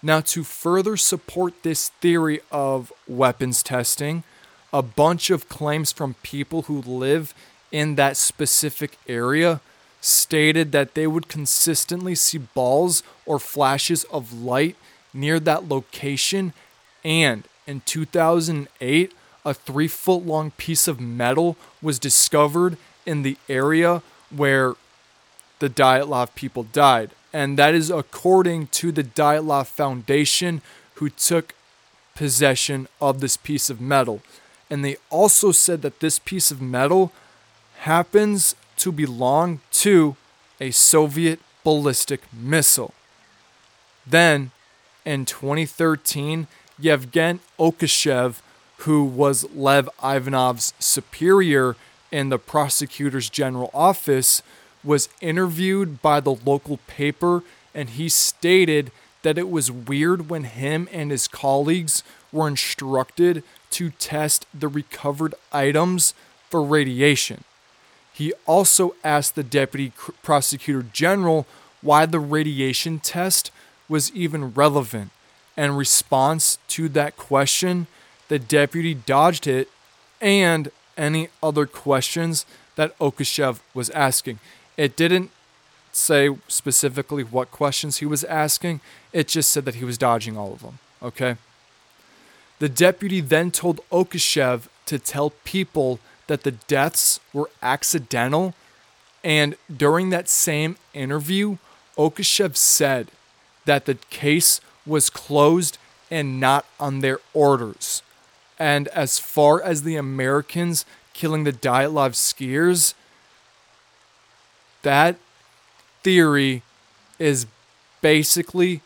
[SPEAKER 1] Now, to further support this theory of weapons testing, a bunch of claims from people who live in that specific area stated that they would consistently see balls or flashes of light near that location. And in 2008, a three foot long piece of metal was discovered in the area where the Dyatlov people died. And that is according to the Dyatlov Foundation, who took possession of this piece of metal. And they also said that this piece of metal happens to belong to a Soviet ballistic missile. Then, in 2013, Yevgen Okishev, who was Lev Ivanov's superior in the prosecutor's general office, was interviewed by the local paper and he stated that it was weird when him and his colleagues were instructed to test the recovered items for radiation. He also asked the deputy prosecutor general why the radiation test was even relevant. In response to that question, the deputy dodged it and any other questions that Okishev was asking. It didn't say specifically what questions he was asking, it just said that he was dodging all of them. Okay? The deputy then told Okishev to tell people that the deaths were accidental. And during that same interview, Okishev said that the case was closed and not on their orders. And as far as the Americans killing the Dyatlov skiers, that theory is basically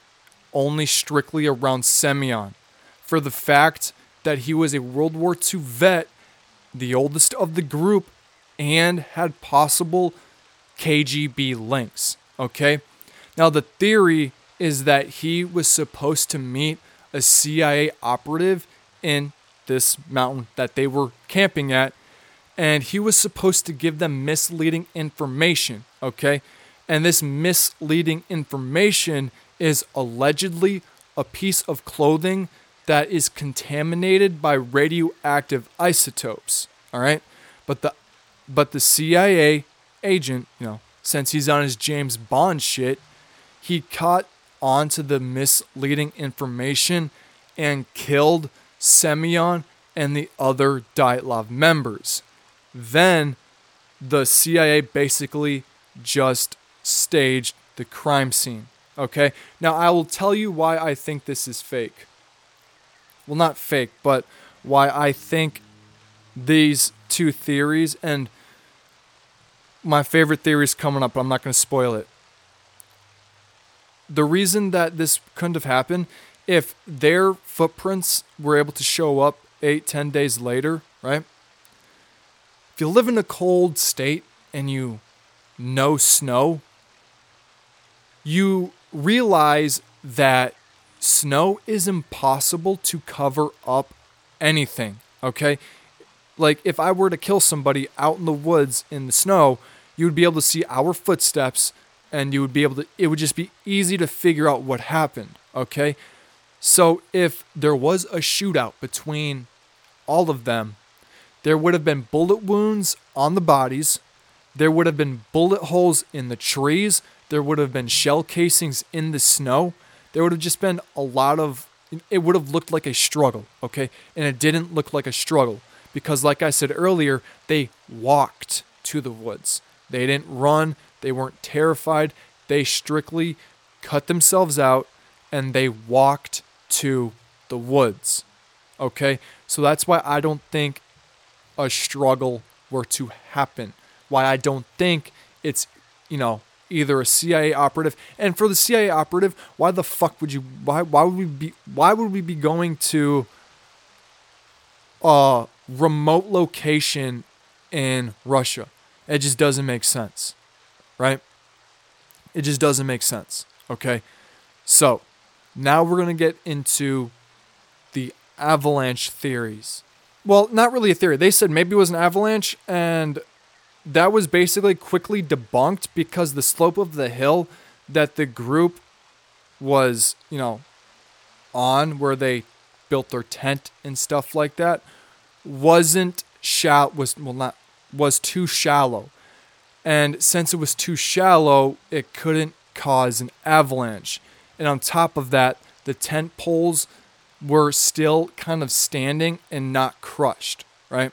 [SPEAKER 1] only strictly around Semyon for the fact that he was a World War II vet the oldest of the group, and had possible KGB links. Okay? Now, the theory is that he was supposed to meet a CIA operative in this mountain that they were camping at, and he was supposed to give them misleading information. Okay? And this misleading information is allegedly a piece of clothing that is contaminated by radioactive isotopes. All right, but the but the CIA agent, you know, since he's on his James Bond shit, he caught on to the misleading information and killed Semyon and the other Dyatlov members. Then the CIA basically just staged the crime scene. Okay? Now, I will tell you why I think this is fake well, not fake, but why I think these two theories and my favorite theory is coming up, but I'm not going to spoil it. The reason that this couldn't have happened, if their footprints were able to show up eight, ten days later, right? If you live in a cold state and you know snow, you realize that snow is impossible to cover up anything, okay? Like if I were to kill somebody out in the woods in the snow, you would be able to see our footsteps and you would be able to it would just be easy to figure out what happened, okay? So if there was a shootout between all of them, there would have been bullet wounds on the bodies. There would have been bullet holes in the trees. There would have been shell casings in the snow. There would have just been a lot of, it would have looked like a struggle, okay? And it didn't look like a struggle because, like I said earlier, they walked to the woods. They didn't run. They weren't terrified. They strictly cut themselves out and they walked to the woods. Okay? So that's why I don't think a struggle were to happen. Why I don't think it's, you know, either a CIA operative. And for the CIA operative, why the fuck would you why why would we be why would we be going to a remote location in Russia? It just doesn't make sense. Right? It just doesn't make sense. Okay? So, now we're going to get into the avalanche theories. Well, not really a theory. They said maybe it was an avalanche, and that was basically quickly debunked because the slope of the hill that the group was, you know, on where they built their tent and stuff like that wasn't shallow was well not was too shallow. And since it was too shallow, it couldn't cause an avalanche. And on top of that, the tent poles were still kind of standing and not crushed, right?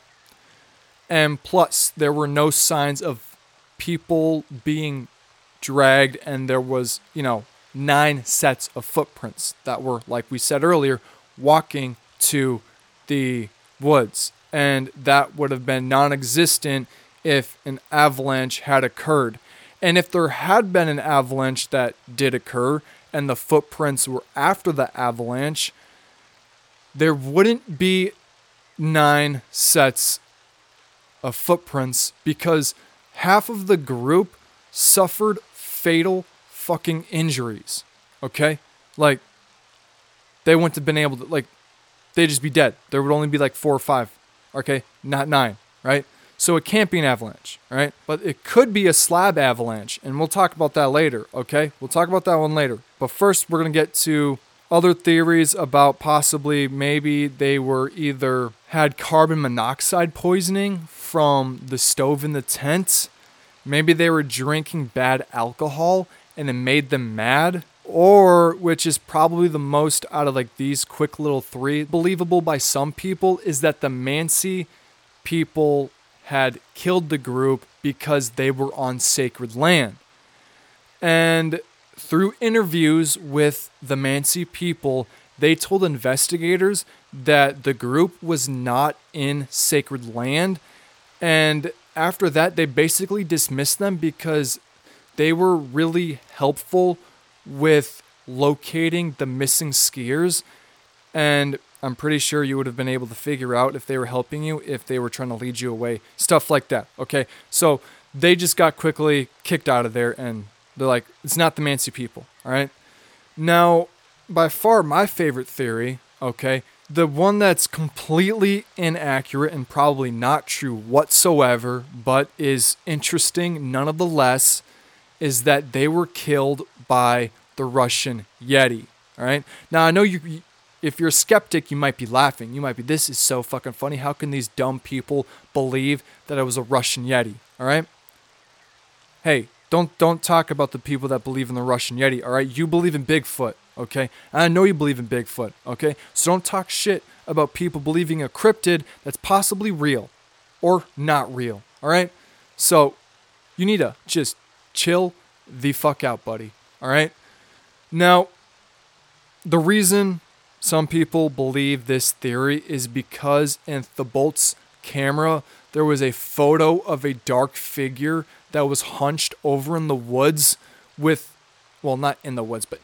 [SPEAKER 1] And plus, there were no signs of people being dragged, and there was, you know, nine sets of footprints that were, like we said earlier, walking to the woods. And that would have been non existent if an avalanche had occurred. And if there had been an avalanche that did occur, and the footprints were after the avalanche, there wouldn't be nine sets of footprints because half of the group suffered fatal fucking injuries. Okay? Like, they wouldn't have been able to, like, they'd just be dead. There would only be like four or five. Okay? Not nine, right? So it can't be an avalanche, right? But it could be a slab avalanche, and we'll talk about that later, okay? We'll talk about that one later. But first, we're to get to other theories about possibly maybe they were either had carbon monoxide poisoning from the stove in the tent, maybe they were drinking bad alcohol and it made them mad, or which is probably the most out of like these quick little three believable by some people is that the Mansi people had killed the group because they were on sacred land. And through interviews with the Mansi people, they told investigators that the group was not in sacred land. And after that, they basically dismissed them because they were really helpful with locating the missing skiers. And I'm pretty sure you would have been able to figure out if they were helping you, if they were trying to lead you away, stuff like that. Okay, so they just got quickly kicked out of there, and they're like, it's not the Mansi people. All right. Now, by far my favorite theory, okay, the one that's completely inaccurate and probably not true whatsoever, but is interesting nonetheless, is that they were killed by the Russian Yeti. All right. Now I know you if you're a skeptic, you might be laughing. You might be, this is so fucking funny. How can these dumb people believe that it was a Russian Yeti? All right. Hey, don't don't talk about the people that believe in the Russian Yeti. All right, you believe in Bigfoot. Okay, and I know you believe in Bigfoot. Okay, so don't talk shit about people believing a cryptid that's possibly real or not real. All right, so you need to just chill the fuck out, buddy. All right. Now, the reason some people believe this theory is because in the Thibeaux's camera, there was a photo of a dark figure that was hunched over in the woods with, well, not in the woods, but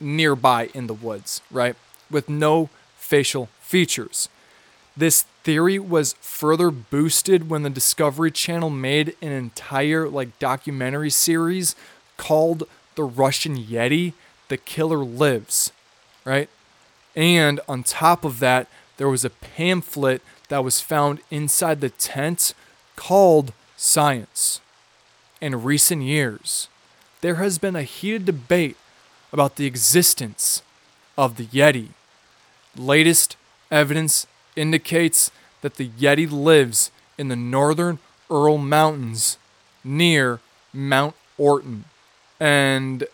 [SPEAKER 1] nearby in the woods, right? With no facial features. This theory was further boosted when the Discovery Channel made an entire like documentary series called The Russian Yeti, The Killer Lives, right? And on top of that, there was a pamphlet that was found inside the tent called Science. In recent years, there has been a heated debate about the existence of the Yeti. Latest evidence indicates that the Yeti lives in the northern Ural Mountains near Mount Otorten. And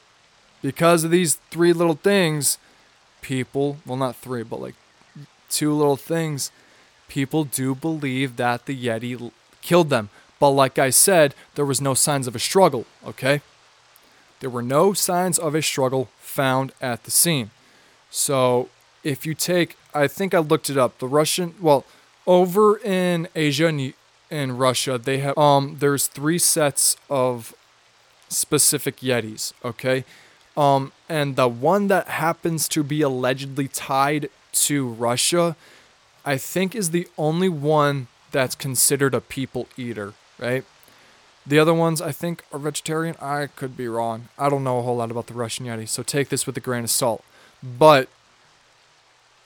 [SPEAKER 1] because of these three little things, people, well, not three, but like two little things, people do believe that the Yeti killed them. But like I said, there was no signs of a struggle, okay? There were no signs of a struggle found at the scene. So if you take, I think I looked it up, the Russian, well, over in Asia and in Russia, they have, um, there's three sets of specific Yetis, okay? Um, and the one that happens to be allegedly tied to Russia, I think is the only one that's considered a people eater, right? The other ones I think are vegetarian. I could be wrong. I don't know a whole lot about the Russian Yeti, so take this with a grain of salt. But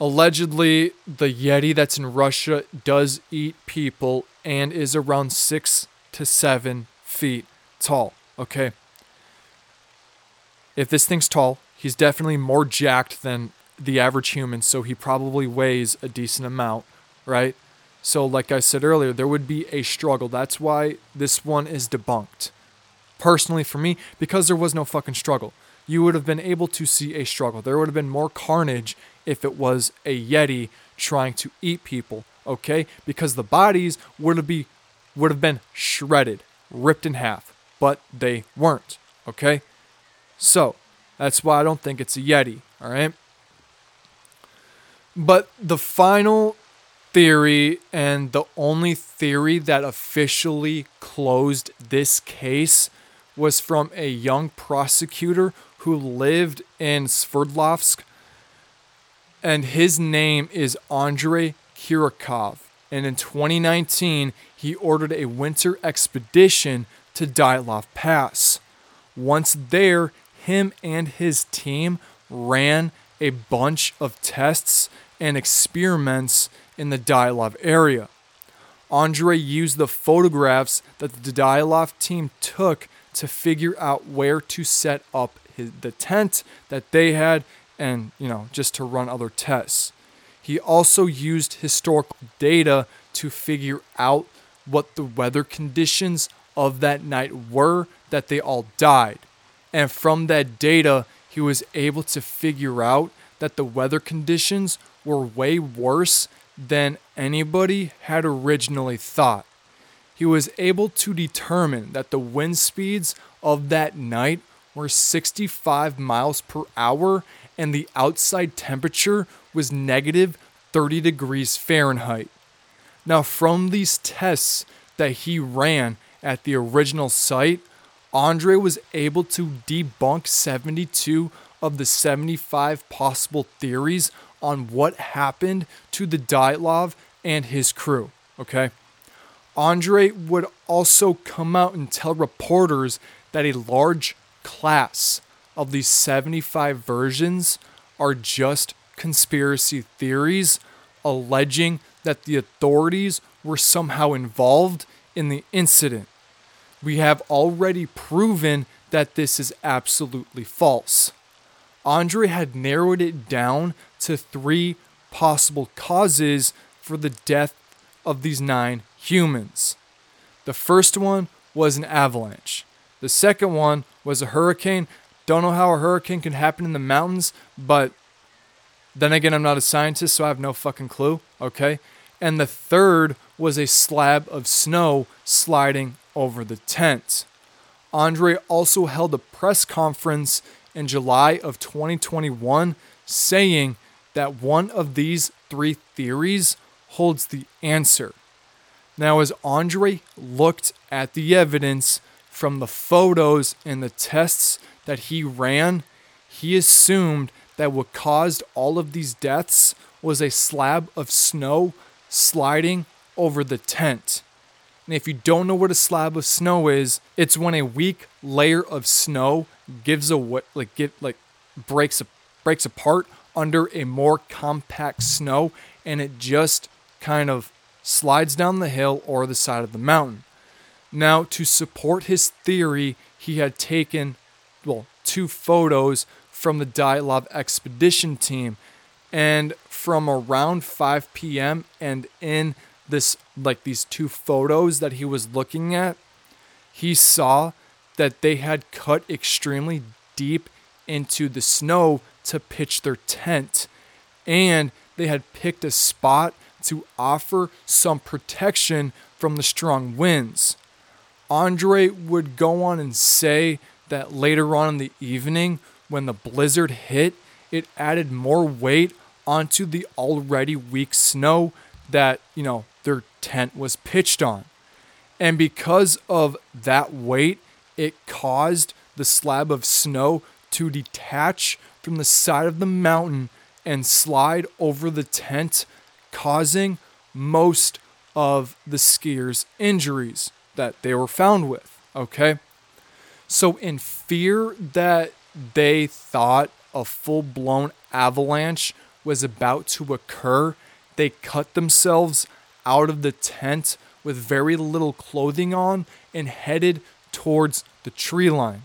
[SPEAKER 1] allegedly, the Yeti that's in Russia does eat people and is around six to seven feet tall. Okay. If this thing's tall, he's definitely more jacked than the average human, so he probably weighs a decent amount, right? So, like I said earlier, there would be a struggle. That's why this one is debunked. Personally, for me, because there was no fucking struggle. You would have been able to see a struggle. There would have been more carnage if it was a Yeti trying to eat people, okay? Because the bodies would have be would have been shredded, ripped in half, but they weren't, okay? So, that's why I don't think it's a Yeti, all right? But the final theory and the only theory that officially closed this case was from a young prosecutor who lived in Sverdlovsk. And his name is Andrei Kuryakov. And in 2019, he ordered a winter expedition to Dyatlov Pass. Once there, him and his team ran a bunch of tests and experiments in the Dyatlov area. Andre used the photographs that the Dyatlov team took to figure out where to set up his, the tent that they had and, you know, just to run other tests. He also used historical data to figure out what the weather conditions of that night were that they all died. And from that data, he was able to figure out that the weather conditions were way worse than anybody had originally thought. He was able to determine that the wind speeds of that night were 65 miles per hour and the outside temperature was negative 30 degrees Fahrenheit. Now, from these tests that he ran at the original site, Andre was able to debunk 72 of the 75 possible theories on what happened to the Dyatlov and his crew. Okay. Andre would also come out and tell reporters that a large class of these 75 versions are just conspiracy theories alleging that the authorities were somehow involved in the incident. We have already proven that this is absolutely false. Andre had narrowed it down to three possible causes for the death of these nine humans. The first one was an avalanche. The second one was a hurricane. Don't know how a hurricane can happen in the mountains, but then again, I'm not a scientist, so I have no fucking clue, okay? And the third was a slab of snow sliding over the tent. Andre also held a press conference in July of 2021 saying that one of these three theories holds the answer. Now, as Andre looked at the evidence from the photos and the tests that he ran, he assumed that what caused all of these deaths was a slab of snow sliding over the tent. And if you don't know what a slab of snow is, it's when a weak layer of snow gives a like get like breaks breaks apart under a more compact snow and it just kind of slides down the hill or the side of the mountain. Now, to support his theory, he had taken well two photos from the Dyatlov expedition team. And from around 5 p.m. and in this like these two photos that he was looking at, he saw that they had cut extremely deep into the snow to pitch their tent and they had picked a spot to offer some protection from the strong winds. Andre would go on and say that later on in the evening, when the blizzard hit, it added more weight onto the already weak snow that, you know, tent was pitched on. And because of that weight, it caused the slab of snow to detach from the side of the mountain and slide over the tent, causing most of the skiers' injuries that they were found with. Okay? So, in fear that they thought a full blown avalanche was about to occur, they cut themselves out of the tent with very little clothing on and headed towards the tree line.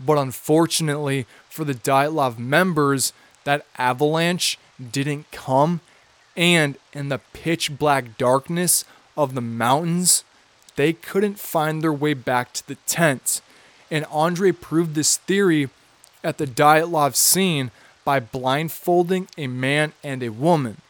[SPEAKER 1] But unfortunately for the Dyatlov members, that avalanche didn't come, and in the pitch black darkness of the mountains, they couldn't find their way back to the tent. And Andre proved this theory at the Dyatlov scene by blindfolding a man and a woman.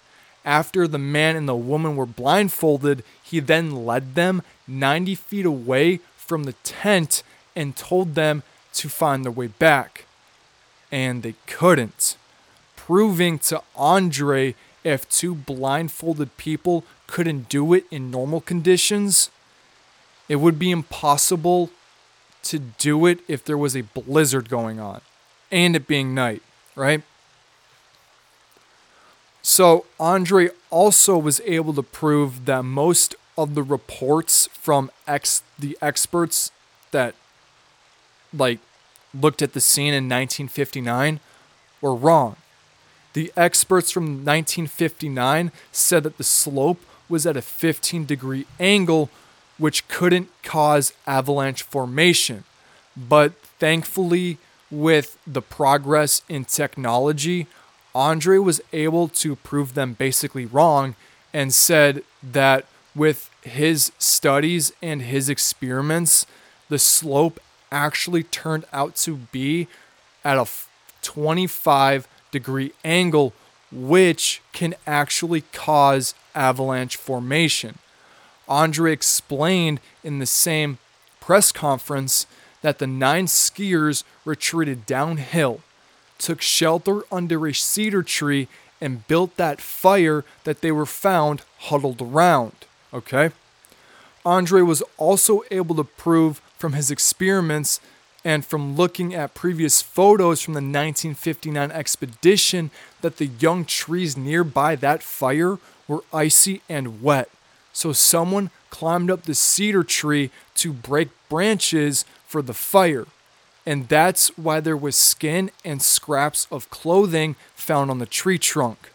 [SPEAKER 1] After the man and the woman were blindfolded, he then led them 90 feet away from the tent and told them to find their way back. And they couldn't, proving to Andre if two blindfolded people couldn't do it in normal conditions, it would be impossible to do it if there was a blizzard going on and it being night, right? So, Andre also was able to prove that most of the reports from ex the experts that like looked at the scene in 1959 were wrong. The experts from 1959 said that the slope was at a 15 degree angle, which couldn't cause avalanche formation. But thankfully, with the progress in technology, Andre was able to prove them basically wrong and said that with his studies and his experiments, the slope actually turned out to be at a 25 degree angle, which can actually cause avalanche formation. Andre explained in the same press conference that the nine skiers retreated downhill, took shelter under a cedar tree, and built that fire that they were found huddled around. Okay? Andre was also able to prove from his experiments and from looking at previous photos from the 1959 expedition that the young trees nearby that fire were icy and wet. So someone climbed up the cedar tree to break branches for the fire. And that's why there was skin and scraps of clothing found on the tree trunk.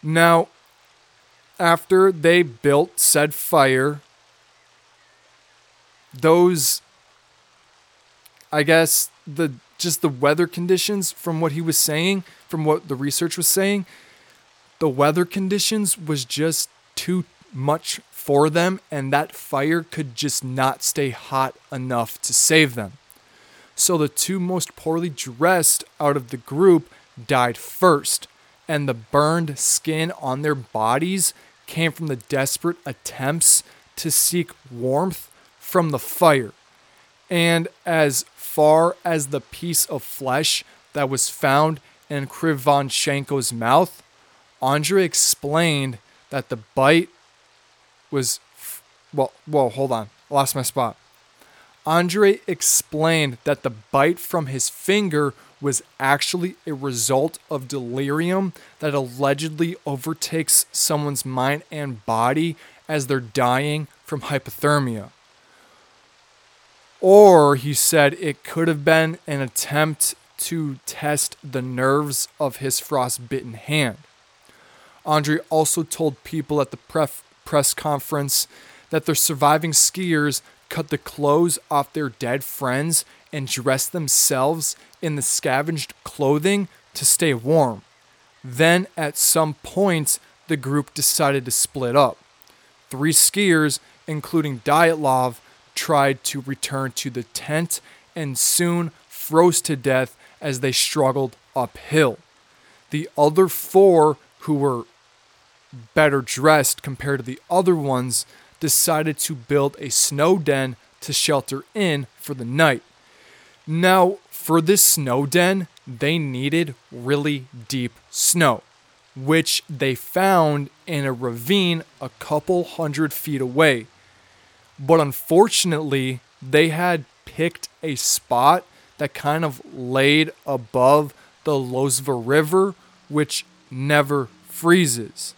[SPEAKER 1] Now, after they built said fire, those I guess the just the weather conditions from what he was saying, from what the research was saying, the weather conditions was just too much for them and that fire could just not stay hot enough to save them. So the two most poorly dressed out of the group died first, and the burned skin on their bodies came from the desperate attempts to seek warmth from the fire. And as far as the piece of flesh that was found in Krivonchenko's mouth, Andre explained that the bite was well, whoa, hold on. I lost my spot. Andre explained that the bite from his finger was actually a result of delirium that allegedly overtakes someone's mind and body as they're dying from hypothermia. Or he said it could have been an attempt to test the nerves of his frostbitten hand. Andre also told people at the pref- press conference that their surviving skiers cut the clothes off their dead friends and dressed themselves in the scavenged clothing to stay warm. Then, at some point, the group decided to split up. Three skiers, including Dyatlov, tried to return to the tent and soon froze to death as they struggled uphill. The other four, who were better dressed compared to the other ones, decided to build a snow den to shelter in for the night. Now, for this snow den, they needed really deep snow, which they found in a ravine a couple hundred feet away. But unfortunately, they had picked a spot that kind of laid above the Lozva River, which never freezes.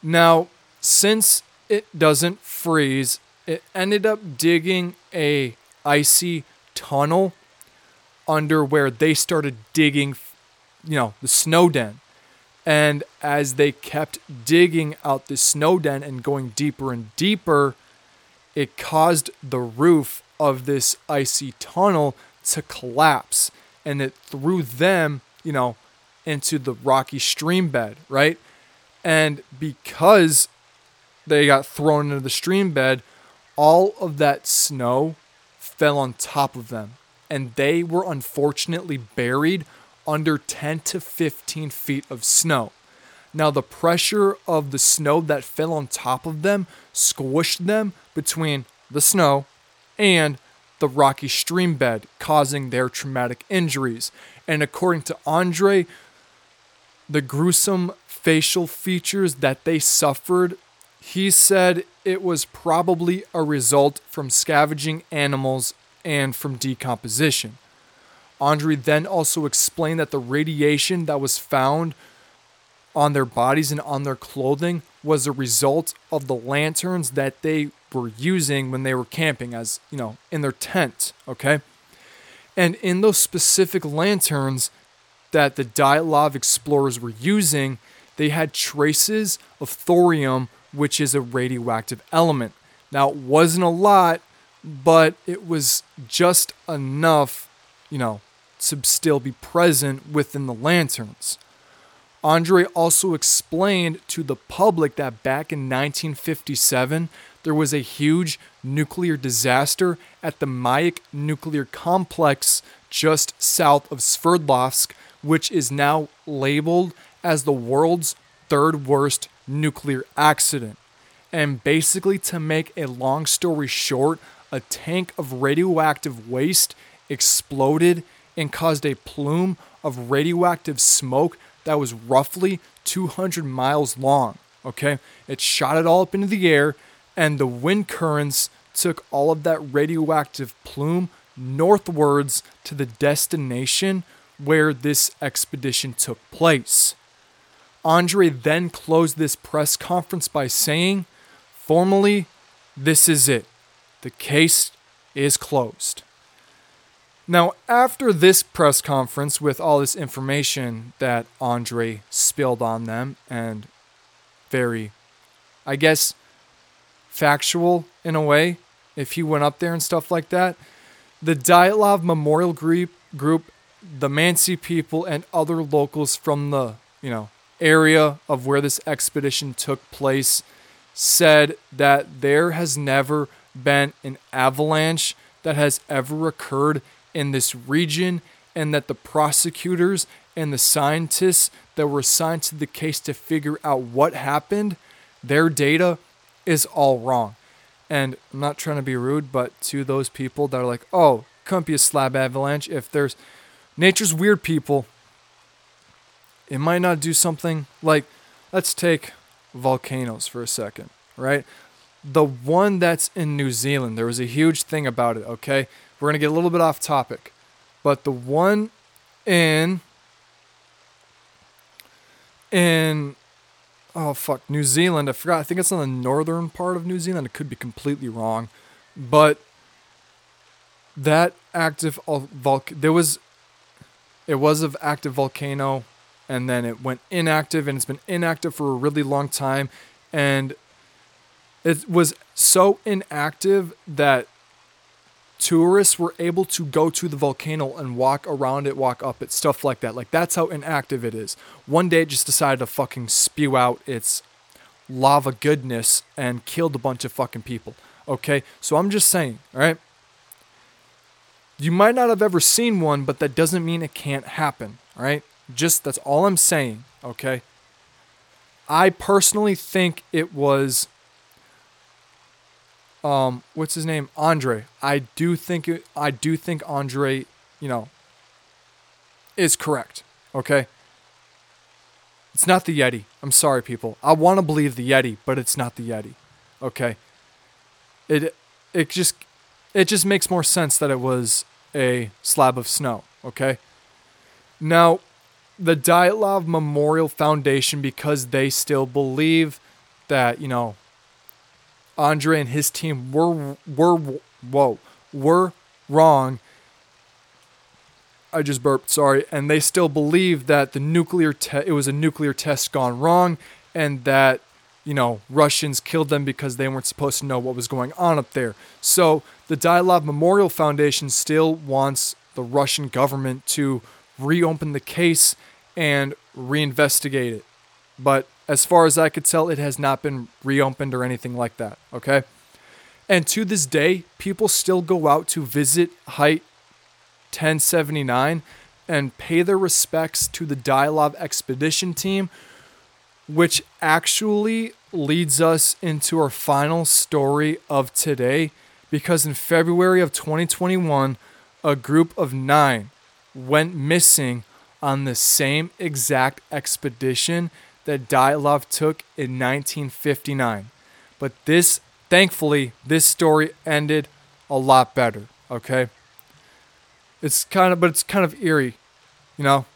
[SPEAKER 1] Now, since it doesn't freeze, it ended up digging a icy tunnel under where they started digging, you know, the snow den. And as they kept digging out the snow den and going deeper and deeper, it caused the roof of this icy tunnel to collapse and it threw them, you know, into the rocky stream bed, right? And because they got thrown into the stream bed, all of that snow fell on top of them. And they were unfortunately buried under 10 to 15 feet of snow. Now, the pressure of the snow that fell on top of them squished them between the snow and the rocky stream bed, causing their traumatic injuries. And according to Andre, the gruesome facial features that they suffered, he said it was probably a result from scavenging animals and from decomposition. Andre then also explained that the radiation that was found on their bodies and on their clothing was a result of the lanterns that they were using when they were camping as, you know, in their tent, okay? And in those specific lanterns that the Dyatlov explorers were using, they had traces of thorium, which is a radioactive element. Now, it wasn't a lot, but it was just enough, you know, to still be present within the lanterns. Andre also explained to the public that back in 1957, there was a huge nuclear disaster at the Mayak nuclear complex just south of Sverdlovsk, which is now labeled as the world's third worst nuclear accident. And basically, to make a long story short, a tank of radioactive waste exploded and caused a plume of radioactive smoke that was roughly 200 miles long. Okay, it shot it all up into the air, and the wind currents took all of that radioactive plume northwards to the destination where this expedition took place. Andre then closed this press conference by saying, formally, this is it. The case is closed. Now, after this press conference with all this information that Andre spilled on them and very, I guess, factual in a way, if he went up there and stuff like that, the Dyatlov Memorial Group, group the Mansi people, and other locals from the, you know, area of where this expedition took place said that there has never been an avalanche that has ever occurred in this region and that the prosecutors and the scientists that were assigned to the case to figure out what happened, their data is all wrong. And I'm not trying to be rude, but to those people that are like, oh, couldn't be a slab avalanche. If there's nature's weird people, it might not do something like, let's take volcanoes for a second, right? The one that's in New Zealand, there was a huge thing about it, okay? We're going to get a little bit off topic. But the one in in oh fuck, New Zealand, I forgot. I think it's on the northern part of New Zealand. It could be completely wrong. But that active uh, volcano there was it was of active volcano and then it went inactive and it's been inactive for a really long time and it was so inactive that tourists were able to go to the volcano and walk around it, walk up it, stuff like that. Like that's how inactive it is. One day it just decided to fucking spew out its lava goodness and killed a bunch of fucking people. Okay? So I'm just saying, all right? You might not have ever seen one, but that doesn't mean it can't happen, all right? Just that's all I'm saying, okay? I personally think it was um what's his name? Andre. I do think it, I do think Andre, you know, is correct, okay? It's not the Yeti. I'm sorry people. I want to believe the Yeti, but it's not the Yeti. Okay? It it just it just makes more sense that it was a slab of snow, okay? Now, the Dyatlov Memorial Foundation because they still believe that, you know, Andre and his team were were whoa, were wrong I just burped, sorry. And they still believe that the nuclear te- it was a nuclear test gone wrong and that you know, Russians killed them because they weren't supposed to know what was going on up there. So, the Dyatlov Memorial Foundation still wants the Russian government to reopen the case and reinvestigate it. But as far as I could tell, it has not been reopened or anything like that, okay? And to this day, people still go out to visit Height 1079 and pay their respects to the Dyatlov expedition team, which actually leads us into our final story of today. Because in February of 2021, a group of nine went missing on the same exact expedition that Dyatlov took in 1959. But this, thankfully, this story ended a lot better, okay? It's kind of, but it's kind of eerie, you know.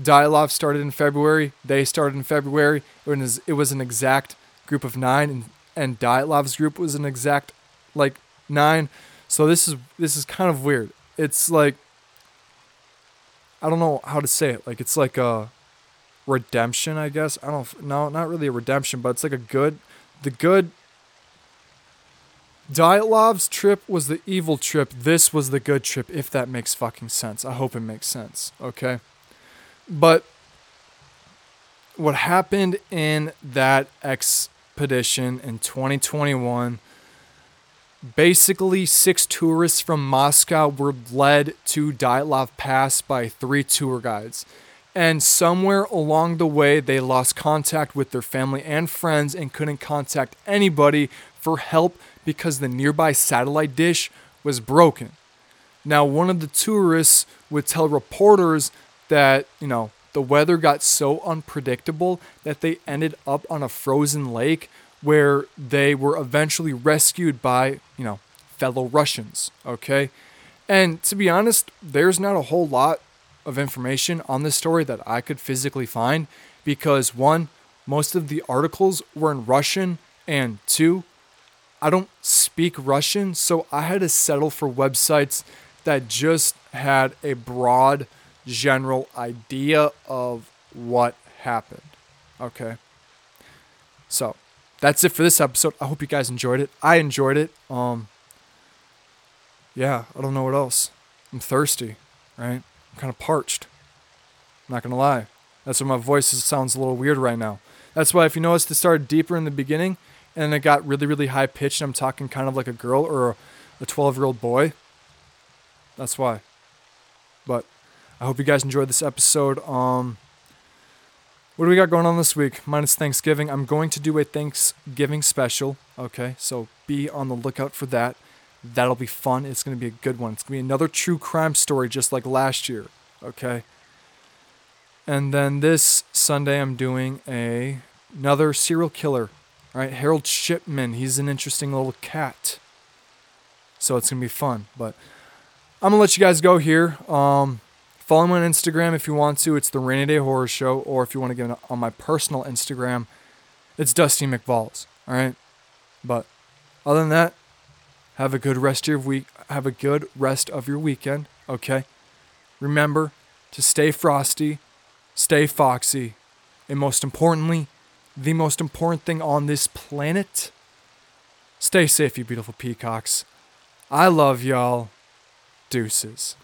[SPEAKER 1] Dyatlov started in February. They started in February. It was, it was an exact group of nine, and and Dyatlov's group was an exact like nine. So this is this is kind of weird. It's like I don't know how to say it. Like it's like a redemption, I guess. I don't no, not really a redemption, but it's like a good the good Dyatlov's trip was the evil trip. This was the good trip, if that makes fucking sense. I hope it makes sense. Okay. But what happened in that expedition in 2021 basically six tourists from Moscow were led to Dyatlov Pass by three tour guides. And somewhere along the way, they lost contact with their family and friends and couldn't contact anybody for help because the nearby satellite dish was broken. Now, one of the tourists would tell reporters that, you know, the weather got so unpredictable that they ended up on a frozen lake where they were eventually rescued by, you know, fellow Russians, okay? And to be honest, there's not a whole lot of information on this story that I could physically find because one, most of the articles were in Russian, and two, I don't speak Russian, so I had to settle for websites that just had a broad general idea of what happened. Okay. So, that's it for this episode. I hope you guys enjoyed it. I enjoyed it. Um Yeah, I don't know what else. I'm thirsty, right? I'm kind of parched. I'm not to lie. That's why my voice sounds a little weird right now. That's why if you notice it started deeper in the beginning, and it got really, really high pitched. I'm talking kind of like a girl or a 12 year old boy. That's why. But I hope you guys enjoyed this episode. Um, what do we got going on this week? Minus Thanksgiving. I'm going to do a Thanksgiving special. Okay, so be on the lookout for that. That'll be fun. It's going to be a good one. It's going to be another true crime story just like last year. Okay. And then this Sunday, I'm doing a another serial killer all right, Harold Shipman, he's an interesting little cat. So it's going to be fun. But I'm going to let you guys go here. Um, follow me on Instagram if you want to. It's the Rainy Day Horror Show. Or if you want to get on my personal Instagram, it's Dusty McValls. All right. But other than that, have a good rest of your week. Have a good rest of your weekend. Okay. Remember to stay frosty, stay foxy, and most importantly, the most important thing on this planet. Stay safe, you beautiful peacocks. I love y'all. Deuces.